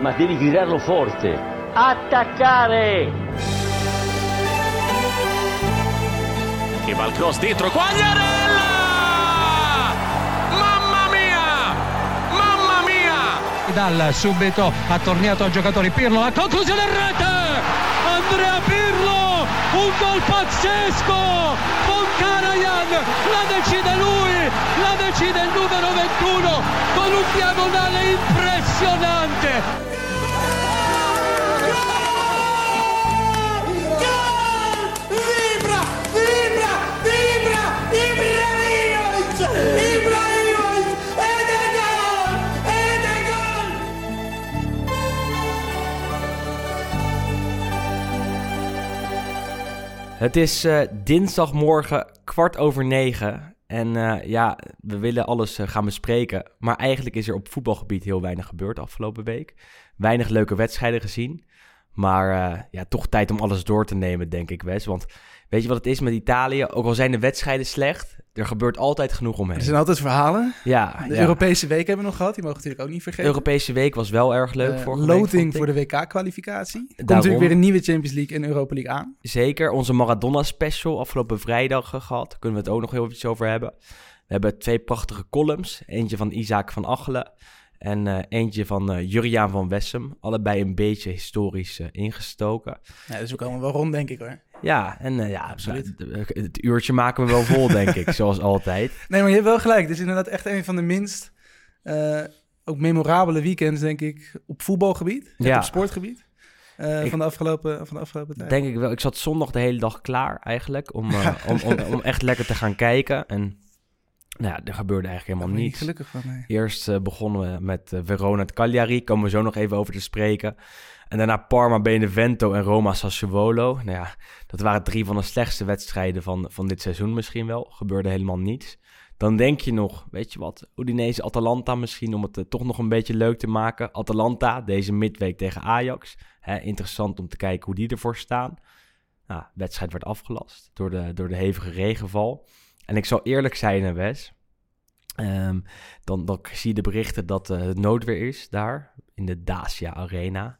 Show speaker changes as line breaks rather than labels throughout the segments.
ma devi gridarlo forte. Attaccare!
Che va il cross dentro, Quagliarella! Mamma mia! Mamma mia!
Dal subito ha tornato a giocatori Pirlo, la conclusione in rete! Andrea Pirlo, un gol pazzesco! Con Karajan, la decide lui, la decide il numero 21 con un diagonale impressionante!
Het is eh, dinsdagmorgen kwart over negen. En eh, ja, we willen alles eh, gaan bespreken. Maar eigenlijk is er op voetbalgebied heel weinig gebeurd afgelopen week. Weinig leuke wedstrijden gezien. Maar ja, toch tijd om alles door te nemen, denk ik, Wes. Want weet je wat het is met Italië? Ook al zijn de wedstrijden slecht, er gebeurt altijd genoeg omheen.
Er zijn altijd verhalen.
Ja,
De
ja.
Europese week hebben we nog gehad. Die mogen we natuurlijk ook niet vergeten.
Europese week was wel erg leuk. Vorige week,
loting voor de WK-kwalificatie. Er komt
Daarom.
natuurlijk weer een nieuwe Champions League en Europa League aan.
Zeker, onze Maradona special afgelopen vrijdag eh, gehad. Daar kunnen we het ook nog heel eventjes over hebben. We hebben twee prachtige columns. Eentje van Isaac van Achelen en eh, eentje van eh Juriaan van Wessem. Allebei een beetje historisch eh, ingestoken.
Ja, dus we komen wel rond, denk ik hoor.
Ja, en ja,
Absoluut.
nou, het uurtje maken we wel vol, denk ik, zoals altijd.
Nee, maar je hebt wel gelijk. Dit is inderdaad echt een van de minst ook memorabele weekends, denk ik, op voetbalgebied.
Ja.
Op sportgebied.
Ik-
van, de afgelopen, van de afgelopen tijd.
Denk ik wel. Ik zat zondag de hele dag klaar eigenlijk om, om, om, om echt lekker te gaan kijken. En nou ja, er gebeurde eigenlijk helemaal niets.
gelukkig van. Nee.
Eerst eh, begonnen we met eh, Verona het Cagliari. Komen we zo nog even over te spreken. En daarna Parma, Benevento en Roma Sassuolo. Nou ja, dat waren drie van de slechtste wedstrijden van, van dit seizoen misschien wel. Gebeurde helemaal niets. Dan denk je nog, weet je wat, Udinese Atalanta misschien om het eh, toch nog een beetje leuk te maken. Atalanta, deze midweek tegen Ajax. Hè, interessant om te kijken hoe die ervoor staan. Nou, de wedstrijd werd afgelast door de, door de hevige regenval. En ik zal eerlijk zijn, hè, Wes. Ehm, dan, dan zie je de berichten dat eh, het noodweer is daar in de Dacia Arena.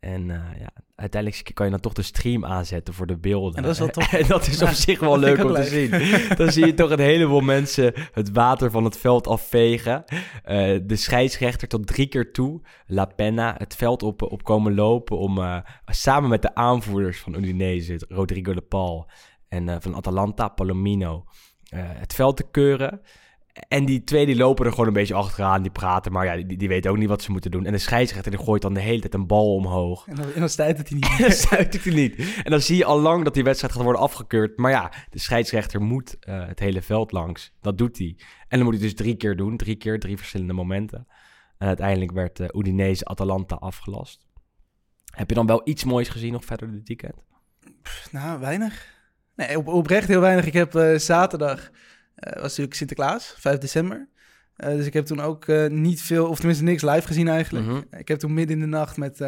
En eh, ja, uiteindelijk kan je dan toch de stream aanzetten voor de beelden.
En dat is wel tof.
en dat is op
Ja,
zich wel leuk om te zien. Dan zie je toch een heleboel mensen het water van het veld afvegen. Eh, de scheidsrechter tot drie keer toe, La Penna, het veld op, op komen lopen om samen met de aanvoerders van Udinese, Rodrigo de Paul en van Atalanta, Palomino, het veld te keuren. En die twee die lopen er gewoon een beetje achteraan, die praten, maar ja, die, die weten ook niet wat ze moeten doen. En de scheidsrechter die gooit dan de hele tijd een bal omhoog.
En dan, en dan stuit het hij niet.
Dat stuit er niet. En dan zie je al lang dat die wedstrijd gaat worden afgekeurd. Maar ja, de scheidsrechter moet eh, het hele veld langs. Dat doet hij. En dan moet hij dus drie keer doen. Drie keer, drie verschillende momenten. En uiteindelijk werd uh, Udinese Atalanta afgelast. Heb je dan wel iets moois gezien nog verder dit weekend?
nou, weinig. Nee, op, oprecht heel weinig. Ik heb eh, zaterdag, eh, was natuurlijk Sinterklaas, 5 december. Eh, dus ik heb toen ook niet veel, of tenminste niks live gezien eigenlijk.
Mhm.
Ik heb toen midden in de nacht met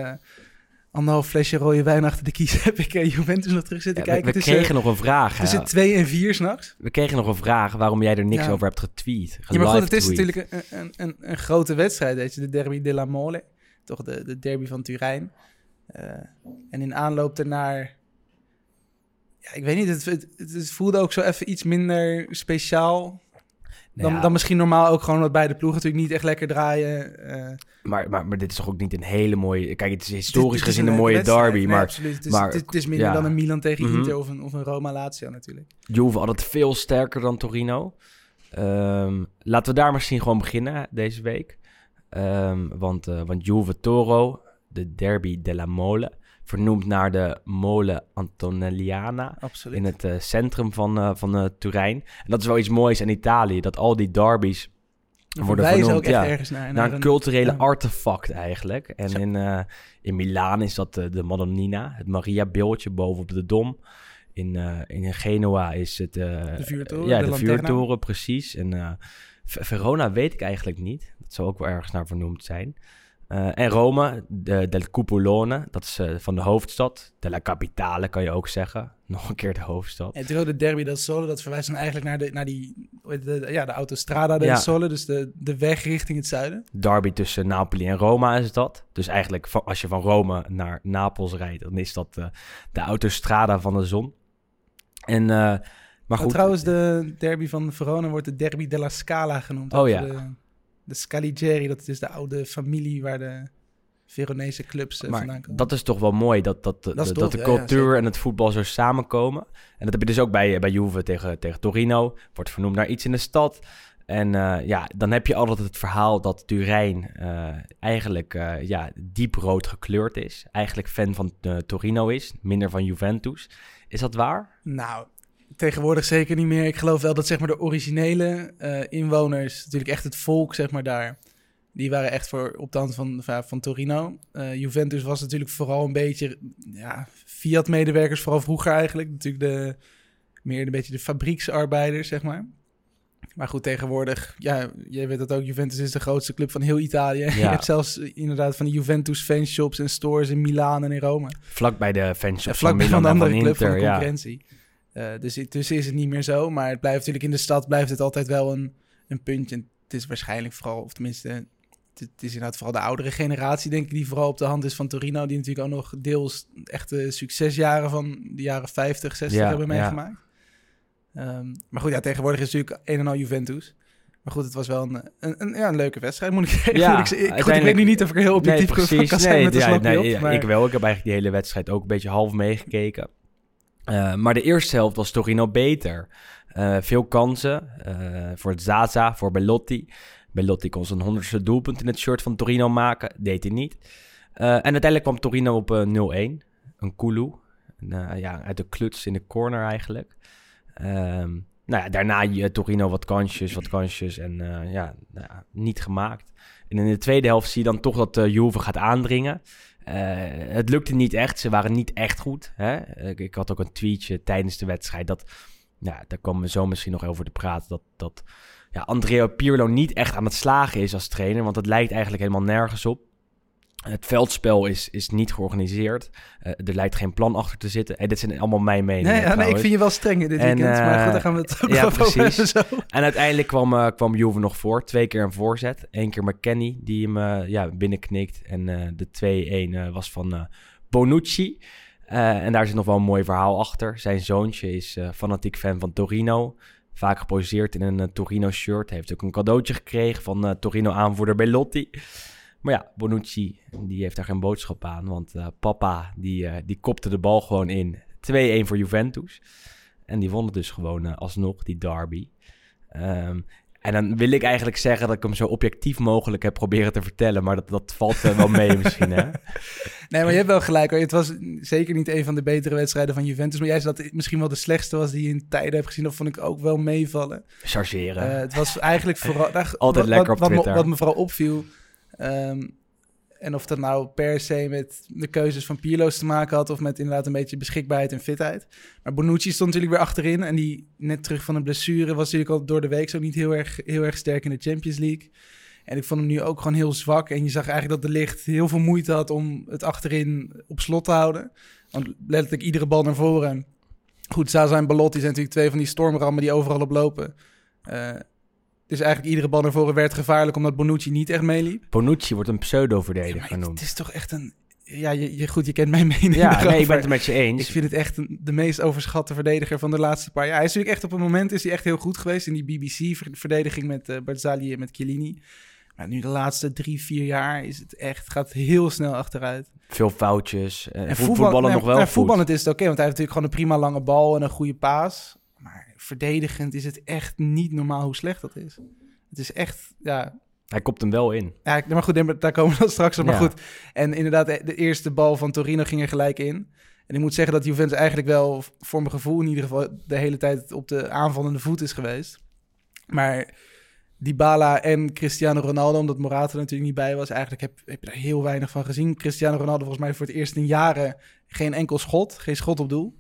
anderhalf flesje rode wijn achter de kies... heb ik Juventus nog terug zitten
Ja,
kijken.
we
tussen,
kregen nog een vraag.
tussen twee en vier s'nachts.
We kregen nog een vraag waarom jij er niks
Ja.
over hebt getweet.
Ja, maar goed, het is natuurlijk een, een, een, een grote wedstrijd, weet je. De Derby della Mole. Toch de, de derby van Turijn. En in aanloop ernaar... Ja, ik weet niet, het, het, het, voelde ook zo even iets minder speciaal... Dan,
Ja.
dan misschien normaal ook gewoon wat beide ploegen natuurlijk niet echt lekker draaien. eh.
Maar, maar, maar dit is toch ook niet een hele mooie... Kijk, het is historisch
is
gezien een, mooie derby,
Nee,
maar
absoluut. Het is,
maar-
het is, minder
ja.
dan een Milan tegen
Mhm.
Inter of een, of een Roma Lazio natuurlijk.
Juve altijd veel sterker dan Torino. Ehm, laten we daar misschien gewoon beginnen deze week. Ehm, want, eh want Juve Toro, de derby della Mole, vernoemd naar de Mole Antonelliana
Absoluut.
in het eh, centrum van, eh, van eh, Turijn. En dat is wel iets moois aan Italië, dat al die derbies worden vernoemd
ook echt ergens naar.
naar een culturele
ja.
artefact eigenlijk. En in, eh, in Milaan is dat eh, de Madonnina, het Maria-beeldje bovenop de Dom. In, in Genoa is het...
De vuurtoren,
Ja,
de
de, vuurtoren, precies. En Verona weet ik eigenlijk niet. Dat zou ook wel ergens naar vernoemd zijn. Eh, en Rome, de, Cupolone, dat is eh, van de hoofdstad. De la Capitale kan je ook zeggen. Nog een keer de hoofdstad.
En natuurlijk de Derby del Sole, dat verwijst dan eigenlijk naar, de, naar die, de, ja, de Autostrada del
Ja.
Sole, dus de, de weg richting het zuiden.
Derby tussen Napoli en Roma is dat. Dus eigenlijk van- als je van Rome naar Napels rijdt, dan is dat eh, de Autostrada van de zon. En, maar
Maar
goed,
trouwens, de derby van Verona wordt de Derby della Scala genoemd.
Oh ja.
De, de Scaligeri, dat is de oude familie waar de Veronese clubs eh, vandaan
maar
komen.
dat is toch wel mooi dat, dat, dat, de
ja,
cultuur en het voetbal zo samenkomen. En dat heb je dus ook bij, bij Juve tegen, tegen Torino. Wordt vernoemd naar iets in de stad. En eh, ja, dan heb je altijd het verhaal dat Turijn eh, eigenlijk eh, ja, diep rood gekleurd is. Eigenlijk fan van eh, Torino is, minder van Juventus. Is dat waar?
Nou, tegenwoordig zeker niet meer. Ik geloof wel dat zeg maar de originele eh, inwoners, natuurlijk echt het volk zeg maar daar, die waren echt voor op de hand van, van, van Torino. Eh, Juventus was natuurlijk vooral een beetje, ja, Fiat-medewerkers, vooral vroeger eigenlijk. Natuurlijk de, meer een beetje de fabrieksarbeiders, zeg maar. Maar goed, tegenwoordig, ja, jij weet dat ook, Juventus is de grootste club van heel Italië. Je hebt zelfs eh, inderdaad van die Juventus fanshops en stores in Milaan en in Rome.
Vlak bij de
Ja,
fanshops
vlak
van
bij
Milan
van de
en
andere
van
club van de
ja.
Eh, dus dus is het niet meer zo. Maar het blijft natuurlijk in de stad blijft het altijd wel een, een puntje. En het is waarschijnlijk vooral, of tenminste, het, het is inderdaad vooral de oudere generatie, denk ik, die vooral op de hand is van Torino. Die natuurlijk ook nog deels echte succesjaren van de jaren 50, 60
Ja,
hebben
ja.
meegemaakt. Ehm, maar goed, ja, tegenwoordig is het natuurlijk een en al Juventus. Maar goed, het was wel een, een, een, ja, een leuke wedstrijd, moet ik zeggen.
Ja,
ik, goed, ik weet nu niet of ik er heel objectief
nee, precies.
kan zijn
Nee,
met de
ja,
slapje
nee,
op.
ja,
maar-
Ik wel. Ik heb eigenlijk die hele wedstrijd ook een beetje half meegekeken. Eh, maar de eerste helft was Torino beter. Eh, veel kansen eh, voor Zaza, voor Bellotti. Bellotti kon zijn honderdste doelpunt in het shirt van Torino maken. Deed hij niet. En uiteindelijk kwam Torino op eh, 0-1. Een Kulu. Ja, uit de kluts in de corner eigenlijk. Ehm, nou ja, daarna Torino wat kansjes, wat kansjes. En ja, nou ja, niet gemaakt. En in de tweede helft zie je dan toch dat Juve gaat aandringen. Eh, het lukte niet echt. Ze waren niet echt goed. Hè? Ik, had ook een tweetje tijdens de wedstrijd. Dat, daar komen we zo misschien nog over te praten. Dat, dat ja, Andrea Pirlo niet echt aan het slagen is als trainer. Want het lijkt eigenlijk helemaal nergens op. Het veldspel is, is niet georganiseerd. Eh, er lijkt geen plan achter te zitten. En dit zijn allemaal mijn meningen.
Nee, ja, nee, ik vind je wel streng in dit
En,
weekend. maar
eh,
goed, daar gaan we het ook
ja,
over
precies. En uiteindelijk kwam, eh, kwam Juve nog voor. Twee keer een voorzet. Eén keer McKenny die hem eh, ja, binnenknikt. En eh, de 2-1 eh, was van eh, Bonucci. Eh, en daar zit nog wel een mooi verhaal achter. Zijn zoontje is eh, fanatiek fan van Torino. Vaak geposeerd in een eh, Torino-shirt. Hij heeft ook een cadeautje gekregen van eh, Torino-aanvoerder Bellotti. Maar ja, Bonucci die heeft daar geen boodschap aan. Want eh, papa die, eh, die kopte de bal gewoon in. 2-1 voor Juventus. En die won het dus gewoon eh, alsnog, die derby. Ehm, en dan wil ik eigenlijk zeggen dat ik hem zo objectief mogelijk heb proberen te vertellen. Maar dat, dat valt wel mee misschien, hè?
Nee, maar je hebt wel gelijk. Hoor. Het was zeker niet een van de betere wedstrijden van Juventus. Maar jij zei dat het misschien wel de slechtste was die je in tijden hebt gezien. Dat vond ik ook wel meevallen.
Chargeren.
Eh, het was eigenlijk vooral... daar-
Altijd
wat-
lekker op
wat, wat, me, wat me vooral opviel... ehm, en of dat nou per se met de keuzes van Pierlo's te maken had... of met inderdaad een beetje beschikbaarheid en fitheid. Maar Bonucci stond natuurlijk weer achterin. En die net terug van een blessure was natuurlijk al door de week... zo niet heel erg, heel erg sterk in de Champions League. En ik vond hem nu ook gewoon heel zwak. En je zag eigenlijk dat de licht heel veel moeite had om het achterin op slot te houden. Want letterlijk iedere bal naar voren. Goed, Zaza en Balotti zijn natuurlijk twee van die stormrammen die overal op lopen. Eh, dus eigenlijk iedere bal naar voren werd gevaarlijk omdat Bonucci niet echt meeliep.
Bonucci wordt een
Ja,
pseudo-verdediger
maar het
genoemd.
is toch echt een... Ja, je, je, goed, je kent mijn mening
Ja, nee, ik ben het met je
Ik
eens.
vind het echt een, de meest overschatte verdediger van de laatste paar jaar. Hij is natuurlijk echt op een moment is hij echt heel goed geweest in die BBC-verdediging met uh, Barzali en met Chiellini. Maar nu de laatste drie, vier jaar is het echt, gaat heel snel achteruit.
Veel foutjes. eh,
En
voet- voetballen nog wel
nee,
goed.
voetballend is het oké, want hij heeft natuurlijk gewoon een prima lange bal en een goede paas. Verdedigend is het echt niet normaal hoe slecht dat is. Het is echt, ja,
Hij kopt hem wel in.
ja, maar goed, daar komen we dan straks op. Maar
Ja.
goed, en inderdaad, de eerste bal van Torino ging er gelijk in. En ik moet zeggen dat Juventus eigenlijk wel, voor mijn gevoel in ieder geval, de hele tijd op de aanvallende voet is geweest. Maar Dybala en Cristiano Ronaldo, omdat Morata er natuurlijk niet bij was, eigenlijk heb, heb je daar heel weinig van gezien. Cristiano Ronaldo volgens mij voor het eerst in jaren geen enkel schot, geen schot op doel.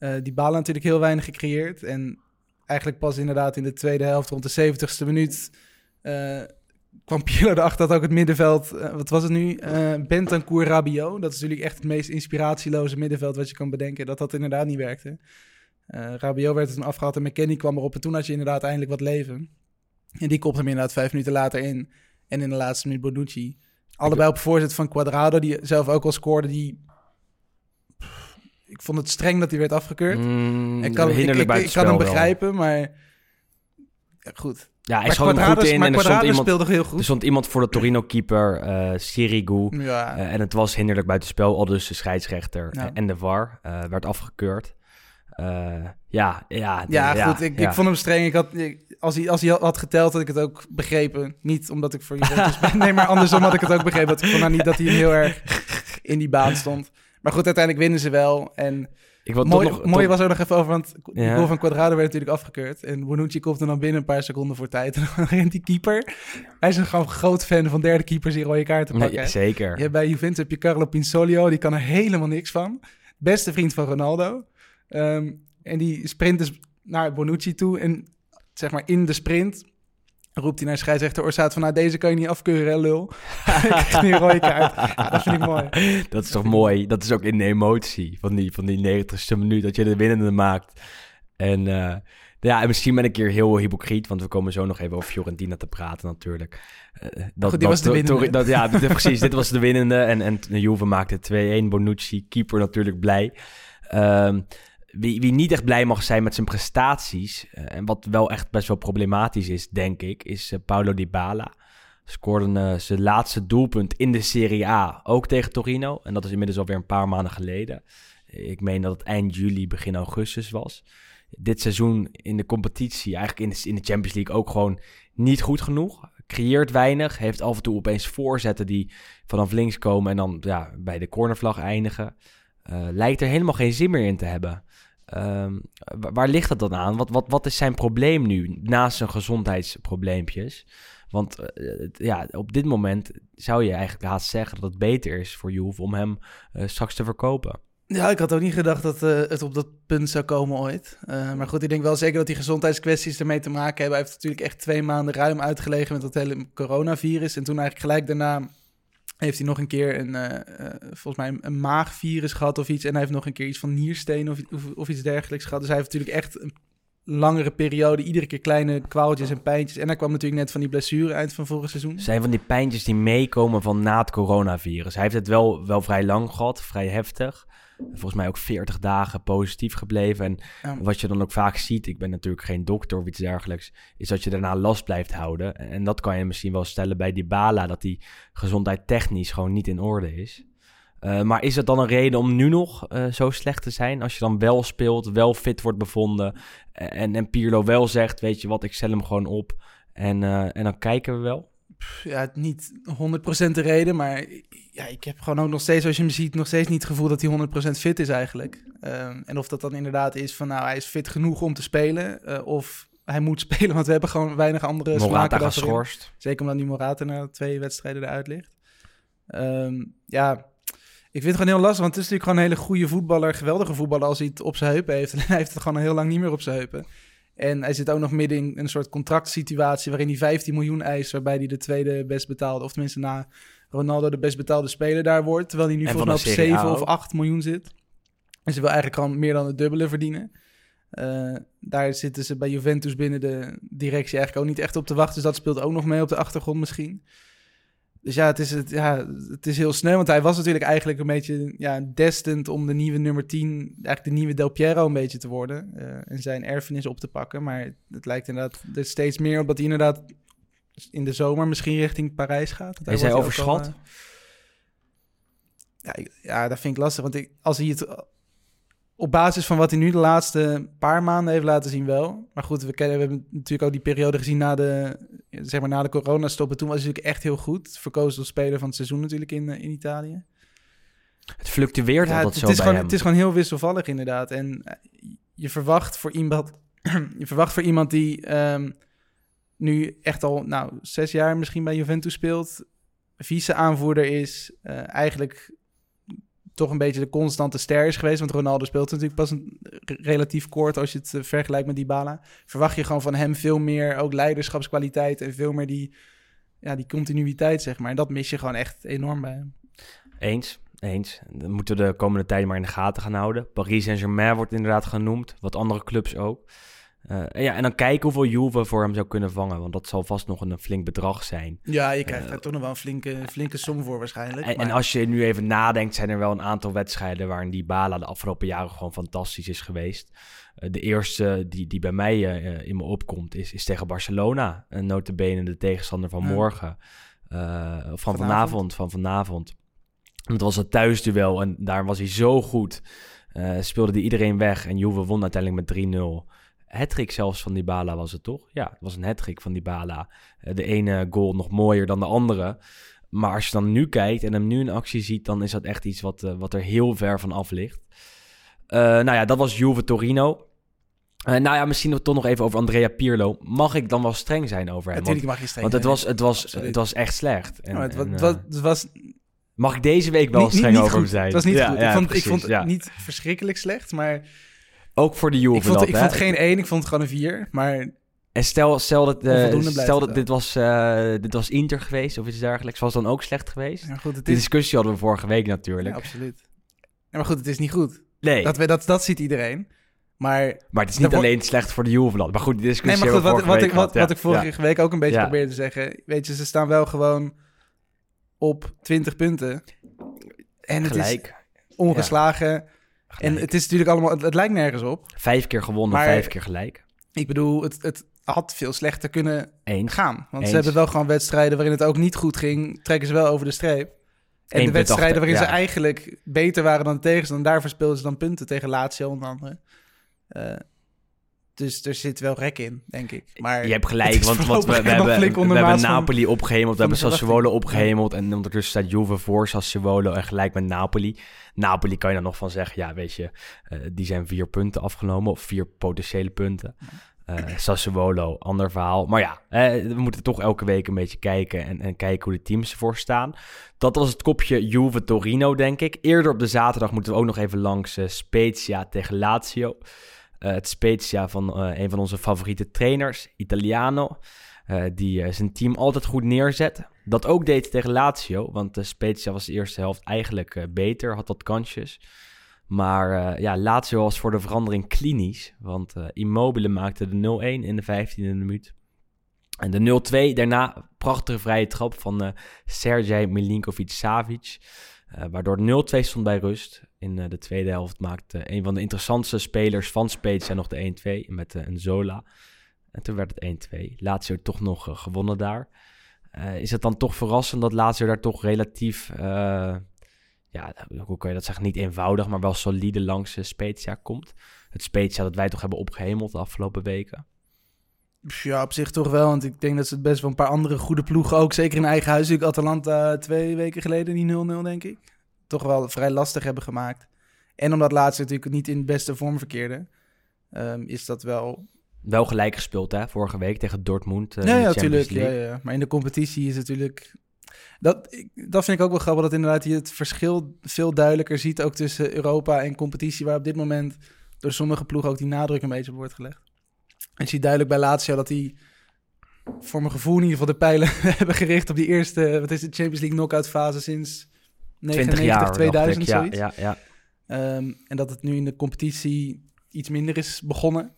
Eh Dybala natuurlijk heel weinig gecreëerd. En eigenlijk pas inderdaad in de tweede helft, rond de 70ste minuut, eh, kwam Pirlo erachter dat ook het middenveld, eh, wat was het nu? Eh Bentancur Rabiot. Dat is natuurlijk echt het meest inspiratieloze middenveld wat je kan bedenken. Dat dat inderdaad niet werkte. Rabiot werd toen afgehaald en McKennie kwam erop. En toen had je inderdaad eindelijk wat leven. En die kopte hem inderdaad vijf minuten later in. En in de laatste minuut Bonucci. Allebei op voorzet van Quadrado, die zelf ook al scoorde. Die... Ik vond het streng dat hij werd afgekeurd.
Mm,
ik kan, ik, kan hem
wel.
begrijpen, maar... Ja, goed.
Ja, hij schoot hem goed in
maar
en er stond, iemand,
speelde heel
er
goed.
stond iemand voor de Torino-keeper, eh Sirigu.
Ja.
Eh, en het was hinderlijk buitenspel, al dus de scheidsrechter
Ja.
en de VAR eh, werd afgekeurd. Ja, ja,
Ja, goed. Ik, ik vond hem streng. Ik had, als, hij, als hij had geteld, had ik het ook begrepen. Niet omdat ik voor Juventus ben. Nee, maar andersom had ik het ook begrepen. Dat ik vond nou niet dat hij heel erg in die baan stond. Maar goed, uiteindelijk winnen ze wel. En
Ik
mooi,
nog,
mooi was ook nog even over, want de
Ja.
goal van Quadrado werd natuurlijk afgekeurd. En Bonucci komt er dan binnen een paar seconden voor tijd. En dan rent die keeper. Hij is een gewoon groot fan van derde keepers die rode kaarten pakken.
Nee, zeker.
Je hebt bij Juventus heb je Carlo Pinsolio, die kan er helemaal niks van. Beste vriend van Ronaldo. Ehm, en die sprint dus naar Bonucci toe. En zeg maar in de sprint roept hij naar de scheidsrechter Orsaat van... nou, deze kan je niet afkeuren, hè, lul. Krijgt nu een rode kaart. Ja, dat vind ik mooi.
Dat is toch mooi? Dat is ook in de emotie van die, van die 90ste minuut dat je de winnende maakt. En eh, ja, en misschien ben ik hier heel hypocriet, want we komen zo nog even over Fiorentina te praten natuurlijk. Eh, dat,
goed, die was de
dat-
winnende.
dat- ja, precies. dit was de winnende en, en Juve maakte 2-1. Bonucci, keeper natuurlijk blij. Ehm, wie, wie niet echt blij mag zijn met zijn prestaties, eh, en wat wel echt best wel problematisch is, denk ik, is eh, Paulo Dybala. Scoorde eh, zijn laatste doelpunt in de Serie A, ook tegen Torino. En dat is inmiddels alweer een paar maanden geleden. Ik meen dat het eind juli, begin augustus was. Dit seizoen in de competitie, eigenlijk in de, Champions League ook gewoon niet goed genoeg. Creëert weinig, heeft af en toe opeens voorzetten die vanaf links komen en dan ja, bij de cornervlag eindigen. Eh, lijkt er helemaal geen zin meer in te hebben. Ehm, wa- waar ligt dat dan aan? Wat, wat, wat is zijn probleem nu, naast zijn gezondheidsprobleempjes? Want eh, ja, op dit moment zou je eigenlijk haast zeggen dat het beter is voor Juve om hem eh, straks te verkopen.
Ja, ik had ook niet gedacht dat eh, het op dat punt zou komen ooit. Maar goed, ik denk wel zeker dat die gezondheidskwesties ermee te maken hebben. Hij heeft natuurlijk echt twee maanden ruim uitgelegen met dat hele coronavirus. En toen eigenlijk gelijk daarna heeft hij nog een keer een, eh, eh, volgens mij een, maagvirus gehad of iets. En hij heeft nog een keer iets van nierstenen of, of, of iets dergelijks gehad. Dus hij heeft natuurlijk echt een langere periode, iedere keer kleine kwaaltjes en pijntjes. En hij kwam natuurlijk net van die blessure eind van vorig seizoen.
zijn van die pijntjes die meekomen van na het coronavirus. Hij heeft het wel, wel vrij lang gehad, vrij heftig. Volgens mij ook 40 dagen positief gebleven. En
Ja.
wat je dan ook vaak ziet, ik ben natuurlijk geen dokter of iets dergelijks, is dat je daarna last blijft houden. En dat kan je misschien wel stellen bij Dybala, dat die gezondheid technisch gewoon niet in orde is. Eh, maar is het dan een reden om nu nog eh, zo slecht te zijn? Als je dan wel speelt, wel fit wordt bevonden en, en Pirlo wel zegt, weet je wat, ik stel hem gewoon op en, eh, en dan kijken we wel.
Ja, niet 100% de reden, maar ja, ik heb gewoon ook nog steeds, als je hem ziet, nog steeds niet het gevoel dat hij 100% fit is eigenlijk. Ehm, en of dat dan inderdaad is van, nou, hij is fit genoeg om te spelen, eh, of hij moet spelen, want we hebben gewoon weinig andere
Morata geschorst.
Zeker omdat die Morata na twee wedstrijden eruit ligt. Ehm, ja, ik vind het gewoon heel lastig, want het is natuurlijk gewoon een hele goede voetballer, geweldige voetballer als hij het op zijn heupen heeft. En hij heeft het gewoon heel lang niet meer op zijn heupen. En hij zit ook nog midden in een soort contractsituatie waarin hij 15 miljoen eist, waarbij hij de tweede best betaalde, of tenminste na Ronaldo de best betaalde speler daar wordt, terwijl hij nu
En
volgens mij op
de Serie
7
A
of
ook.
8 miljoen zit. En ze wil eigenlijk gewoon meer dan het dubbele verdienen. Eh, daar zitten ze bij Juventus binnen de directie eigenlijk ook niet echt op te wachten. Dus dat speelt ook nog mee op de achtergrond misschien. Dus ja, het is, het, ja, het is heel snel. Want hij was natuurlijk eigenlijk een beetje ja, destined om de nieuwe nummer 10, eigenlijk de nieuwe Del Piero een beetje te worden. eh, en zijn erfenis op te pakken. Maar het lijkt inderdaad er steeds meer op dat hij inderdaad in de zomer misschien richting Parijs gaat. Daar
Is hij
al,
overschat?
eh, ja, ik- ja, dat vind ik lastig. Want ik, als hij het op basis van wat hij nu de laatste paar maanden heeft laten zien wel. Maar goed, we, kennen, we hebben natuurlijk ook die periode gezien na de, zeg maar na de coronastop. En toen was hij natuurlijk echt heel goed. Verkozen tot speler van het seizoen natuurlijk in, eh, in Italië.
Het fluctueert
Ja,
altijd
het,
zo
is
bij
gewoon,
hem.
het is gewoon heel wisselvallig inderdaad. En eh, je verwacht voor iemand, je verwacht voor iemand die ehm, nu echt al nou, zes jaar misschien bij Juventus speelt, vice-aanvoerder is, eh, eigenlijk toch een beetje de constante ster is geweest. Want Ronaldo speelt natuurlijk pas een, relatief kort als je het eh, vergelijkt met Dybala. Verwacht je gewoon van hem veel meer ook leiderschapskwaliteit en veel meer die ja, die continuïteit, zeg maar. En dat mis je gewoon echt enorm bij hem.
Eens, eens. Dan moeten we de komende tijd maar in de gaten gaan houden. Paris Saint-Germain wordt inderdaad genoemd, wat andere clubs ook. Eh, en ja, en dan kijken hoeveel Juve voor hem zou kunnen vangen, want dat zal vast nog een, flink bedrag zijn.
Ja, je krijgt daar toch nog wel een flinke, flinke som voor waarschijnlijk.
En,
maar-
en als je nu even nadenkt, zijn er wel een aantal wedstrijden waarin die Bala de afgelopen jaren gewoon fantastisch is geweest. Eh, de eerste die, die bij mij eh, in me opkomt is, is tegen Barcelona. En notabene de tegenstander van morgen. eh, van
Vanavond.
vanavond. Van vanavond. Het was het thuisduel en daar was hij zo goed. Eh, speelde hij iedereen weg en Juve won uiteindelijk met 3-0. Hattrick zelfs van Dybala was het toch? Ja, het was een hattrick van Dybala. Eh, de ene goal nog mooier dan de andere. Maar als je dan nu kijkt en hem nu in actie ziet, dan is dat echt iets wat, eh, wat er heel ver van af ligt. Eh, nou ja, dat was Juve Torino. Nou ja, misschien toch nog even over Andrea Pirlo. Mag ik dan wel streng zijn over hem?
Natuurlijk
Want,
mag je streng
want het, was, het, was,
Absoluut.
het was echt slecht. En,
Ja, maar het,
en,
was, het was
mag ik deze week wel
niet,
streng
niet
over hem zijn?
Het was niet
Ja,
goed.
ja,
ik vond,
precies,
ik vond het niet verschrikkelijk slecht, maar
Ook voor de Juve
ik vond,
dat,
ik
hè?
vond het geen één, ik vond het gewoon een vier. Maar
En stel, stel dat,
blijft
stel dat dit, was, eh, dit was Inter geweest of iets dergelijks. Was dan ook slecht geweest?
ja, goed, is...
discussie hadden we vorige week
Ja,
natuurlijk.
absoluut. Ja, maar goed, het is niet goed.
nee,
Dat, we, dat, dat ziet iedereen. Maar
maar het is niet alleen slecht voor de Juve dat. Maar goed, die discussie
Nee, maar goed, wat, wat, ik, wat, wat ik vorige week ook een beetje probeerde te zeggen. Weet je, ze staan wel gewoon op 20 punten. En het is
Gelijk.
En het is natuurlijk allemaal, het, het lijkt nergens op.
Vijf keer gewonnen,
Maar-
vijf keer gelijk.
Ik bedoel, het, het had veel slechter kunnen
Eens.
gaan. Want
Eens.
ze hebben wel gewoon wedstrijden waarin het ook niet goed ging, trekken ze wel over de streep. En de wedstrijden waarin
ja.
ze eigenlijk beter waren dan de tegenstander, daar verspeelden ze dan punten tegen Lazio onder andere. Eh, dus er zit wel rek in, denk ik. Maar
Je hebt gelijk, want, we, hebben, we hebben
maat van-
Napoli opgehemeld, we hebben Sassuolo opgehemeld en ondertussen staat Juve voor Sassuolo en gelijk met Napoli. Napoli kan je dan nog van zeggen, ja weet je, eh, die zijn vier punten afgenomen of vier potentiële punten. Eh Sassuolo, ander verhaal. Maar ja, eh, we moeten toch elke week een beetje kijken en, en kijken hoe de teams ervoor staan. Dat was het kopje Juve-Torino, denk ik. Eerder op de zaterdag moeten we ook nog even langs Spezia tegen Lazio. Eh, het Spezia van eh, een van onze favoriete trainers, Italiano. eh, die zijn team altijd goed neerzet. Dat ook deed tegen Lazio, want Spezia was de eerste helft eigenlijk beter, had wat kansjes. Maar eh, ja, Lazio was voor de verandering klinisch, want eh, Immobile maakte de 0-1 in de 15e minuut. En de 0-2 daarna, prachtige vrije trap van eh Sergej Milinkovic-Savic. waardoor het 0-2 stond bij rust. In eh, de tweede helft maakte een van de interessantste spelers van Spezia nog de 1-2 met eh, een Zola. En toen werd het 1-2. Lazio toch nog eh, gewonnen daar. Is het dan toch verrassend dat Lazio daar toch relatief, ja, hoe kan je dat zeggen, niet eenvoudig, maar wel solide langs Spezia komt? Het Spezia dat wij toch hebben opgehemeld de afgelopen weken.
Ja, op zich toch wel. Want ik denk dat ze het best wel een paar andere goede ploegen ook, zeker in eigen huis, natuurlijk Atalanta twee weken geleden, die 0-0 denk ik, toch wel vrij lastig hebben gemaakt. En omdat laatste natuurlijk niet in beste vorm verkeerde, ehm, is dat wel...
Wel gelijk gespeeld, hè, vorige week tegen Dortmund. eh,
ja,
de
natuurlijk. Ja,
League.
ja. Maar in de competitie is natuurlijk... Dat, ik- dat vind ik ook wel grappig, dat inderdaad je het verschil veel duidelijker ziet, ook tussen Europa en competitie, waar op dit moment door sommige ploegen ook die nadruk een beetje op wordt gelegd. En je ziet duidelijk bij Lazio dat die voor mijn gevoel in ieder geval de pijlen hebben gericht op die eerste, wat is de Champions League knockout fase sinds
20
99,
jaar,
2000,
dacht ik.
zoiets.
Ja, ja.
Ehm, en dat het nu in de competitie iets minder is begonnen.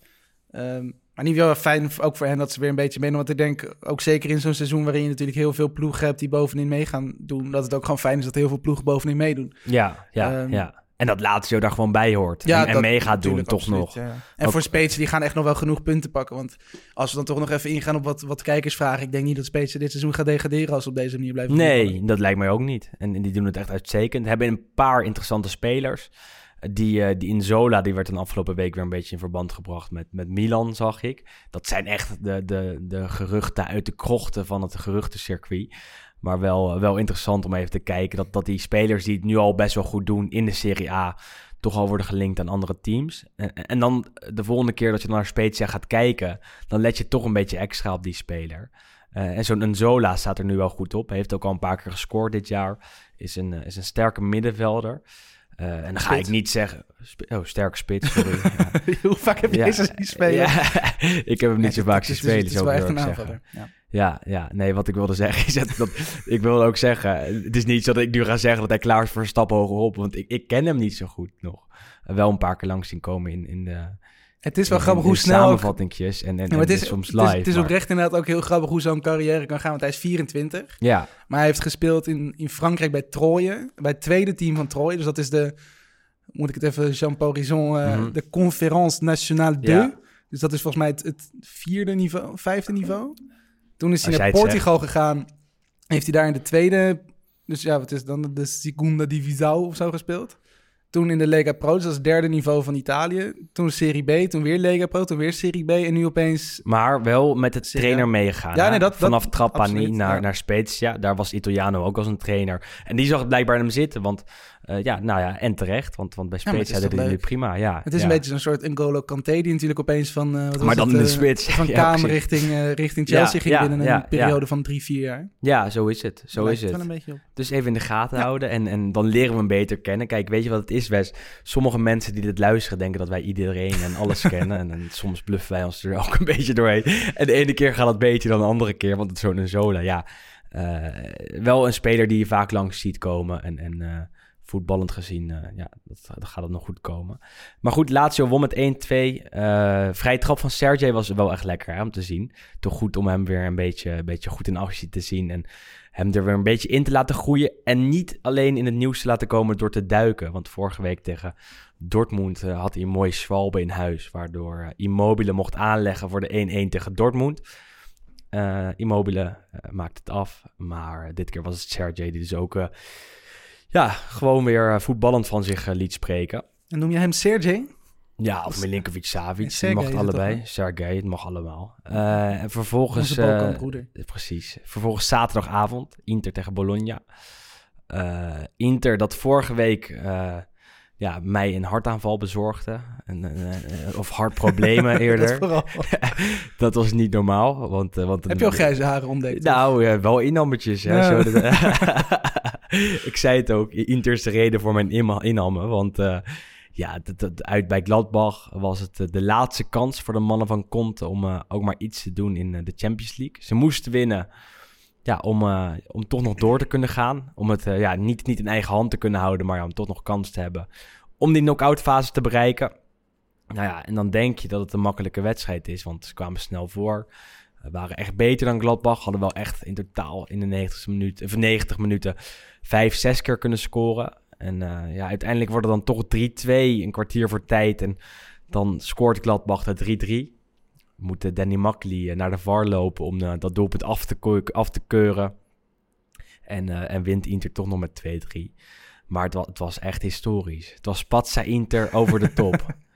Ehm, maar niet wel fijn, ook voor hen, dat ze weer een beetje meedoen. Want ik denk, ook zeker in zo'n seizoen waarin je natuurlijk heel veel ploegen hebt die bovenin mee gaan doen, dat het ook gewoon fijn is dat heel veel ploegen bovenin meedoen.
Ja, ja,
Ehm,
ja. En dat Lazio daar gewoon bij hoort. en, en
dat
mee gaat doen, toch
absoluut,
nog.
ja. En
Ook-
voor Spezia, die gaan echt nog wel genoeg punten pakken. Want als we dan toch nog even ingaan op wat, wat kijkers vragen. Ik denk niet dat Spezia dit seizoen gaat degraderen als ze op deze manier blijven voetballen.
Nee, dat lijkt mij ook niet. En, en die doen het echt uitstekend. Hebben een paar interessante spelers. Die, eh, die in Zola, die werd een afgelopen week weer een beetje in verband gebracht met, met Milan, zag ik. Dat zijn echt de, de, de geruchten uit de krochten van het geruchtencircuit. Maar wel, wel interessant om even te kijken dat, dat die spelers die het nu al best wel goed doen in de Serie A, toch al worden gelinkt aan andere teams. En, en dan de volgende keer dat je naar Spezia gaat kijken, dan let je toch een beetje extra op die speler. Eh, en zo'n Zola staat er nu wel goed op. Hij heeft ook al een paar keer gescoord dit jaar. Is een, eh, is een sterke middenvelder. Eh, en dan ga
Spits.
ik niet zeggen... oh, sterke spits, sorry. Ja.
Hoe vaak heb je
Ja,
deze zien spelen?
Ja, ik heb hem niet zo vaak zien spelen,
Het is wel
ik
echt
zeggen.
aanvaller. Ja.
Ja, nee, wat ik wilde zeggen is dat, ik wilde ook zeggen, het is niet zo dat ik nu ga zeggen dat hij klaar is voor een stap hogerop, want ik, ik ken hem niet zo goed nog. Wel een paar keer langs zien komen in, in de
Het is wel grappig hoe snel...
samenvattingjes en, en,
Ja, het is,
soms
het is-
live.
Het is
maar-
oprecht inderdaad ook heel grappig hoe zo'n carrière kan gaan. Want hij is 24.
Ja,
Maar hij heeft gespeeld in, in Frankrijk bij Troje. Bij het tweede team van Troje. Dus dat is de... Moet ik het even Jean-Paul Rison... eh,
Mhm.
De Conférence Nationale 2.
Ja.
Dus dat is volgens mij het, het vierde niveau, vijfde niveau. Toen is hij naar Portugal gegaan. Heeft hij daar in de tweede... Dus ja, wat is dan? De Segunda Divisão of zo gespeeld. Toen in de Lega Pro, dus dat is het derde niveau van Italië. Toen Serie B, toen weer Lega Pro, toen weer Serie B. En nu opeens
maar wel met het trainer meegegaan.
Ja, nee, dat-
Vanaf
dat-
Trapani
absoluut,
naar,
ja.
naar Spezia, daar was Italiano ook als een trainer. En die zag het blijkbaar in hem zitten, want eh, ja, nou ja, en terecht, want, want bij
Ja,
deed hij
leuk?
het prima. Ja,
Het is
ja.
een beetje zo'n soort N'Golo Kanté die natuurlijk opeens van... eh, wat
Maar dan
het,
in de
eh,
spits.
Van
Ja,
Kamer richting, richting Chelsea
Ja,
ging
ja,
binnen een
ja,
periode
ja.
van drie, vier jaar.
Ja, zo is het. Zo
Lijkt
is
het
het.
wel een beetje op.
Dus even in de gaten houden en, en dan leren we hem beter kennen. Kijk, weet je wat het is, Wes? Sommige mensen die dit luisteren denken dat wij iedereen en alles kennen. En, en soms bluffen wij ons er ook een beetje doorheen. En de ene keer gaat het beter dan de andere keer, want het is zo'n Zola. Ja, wel een speler die je vaak langs ziet komen. En, en voetballend gezien, eh, ja, dat, dat gaat het nog goed komen. Maar goed, Lazio won met 1-2. Eh vrije trap van Sergej was wel echt lekker hè, om te zien. Toch goed om hem weer een beetje, een beetje goed in actie te zien. En hem er weer een beetje in te laten groeien. En niet alleen in het nieuws te laten komen door te duiken. Want vorige week tegen Dortmund eh, had hij een mooie zwalbe in huis. Waardoor eh, Immobile mocht aanleggen voor de 1-1 tegen Dortmund. Immobile maakt het af. Maar dit keer was het Sergej die dus ook... ja, gewoon weer eh, voetballend van zich eh, liet spreken.
En noem je hem Sergej?
Ja, of Milinkovic Savic. Het mag het allebei. Sergej, het mag allemaal. Eh, en vervolgens...
Balkanbroeder.
precies. Vervolgens zaterdagavond. Inter tegen Bologna. Inter dat vorige week... ja, mij een hartaanval bezorgde. En, of hartproblemen eerder. dat was niet normaal. Want, want
Heb je al grijze haren ontdekt?
nou, wel innammetjes. Hè,
Ja.
zo dat- ik zei het ook, Inter reden voor mijn innammen. Want eh, ja, dat- uit bij Gladbach was het eh, de laatste kans voor de mannen van Conte... om eh, ook maar iets te doen in de Champions League. Ze moesten winnen ja, om, om toch nog door te kunnen gaan. Om het ja, niet, niet in eigen hand te kunnen houden, maar ja, om toch nog kans te hebben... om die knock-out fase te bereiken. Nou ja, en dan denk je dat het een makkelijke wedstrijd is, want ze kwamen snel voor... We waren echt beter dan Gladbach. Hadden wel echt in totaal in de 90 minuten, of 90 minuten vijf, zes keer kunnen scoren. En eh, ja, uiteindelijk wordt het dan toch 3-2, een kwartier voor tijd. En dan scoort Gladbach de 3-3. Moet Danny Makkely eh, naar de VAR lopen om eh, dat doelpunt af te, keuren. En, en wint Inter toch nog met 2-3. Maar het, het was echt historisch. Het was Spatsa Inter over de top.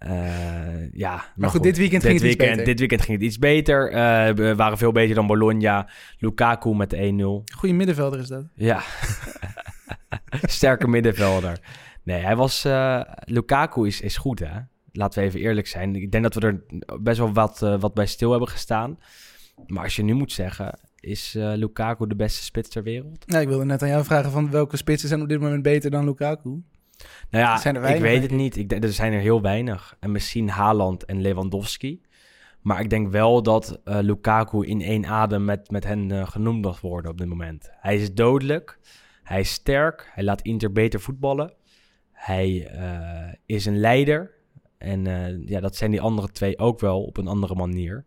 Eh, ja, maar,
goed, dit weekend ging het iets
weekend,
beter.
Dit weekend ging het iets beter. Eh, we waren veel beter dan Bologna. Lukaku met de 1-0.
Goede middenvelder is dat.
Ja, sterke middenvelder. Nee, hij was... eh, Lukaku is, is goed, hè? Laten we even eerlijk zijn. Ik denk dat we er best wel wat, wat bij stil hebben gestaan. Maar als je nu moet zeggen... Is Lukaku de beste spits ter wereld?
Ja, ik wilde net aan jou vragen van welke spitsen zijn op dit moment beter dan Lukaku.
Nou ja,
Zijn er
ik weet het niet. Ik denk, er zijn er heel weinig. En misschien Haaland en Lewandowski. Maar ik denk wel dat eh, Lukaku in één adem met, met hen eh, genoemd mag worden op dit moment. Hij is dodelijk. Hij is sterk. Hij laat Inter beter voetballen. Hij eh, is een leider. En ja, dat zijn die andere twee ook wel op een andere manier.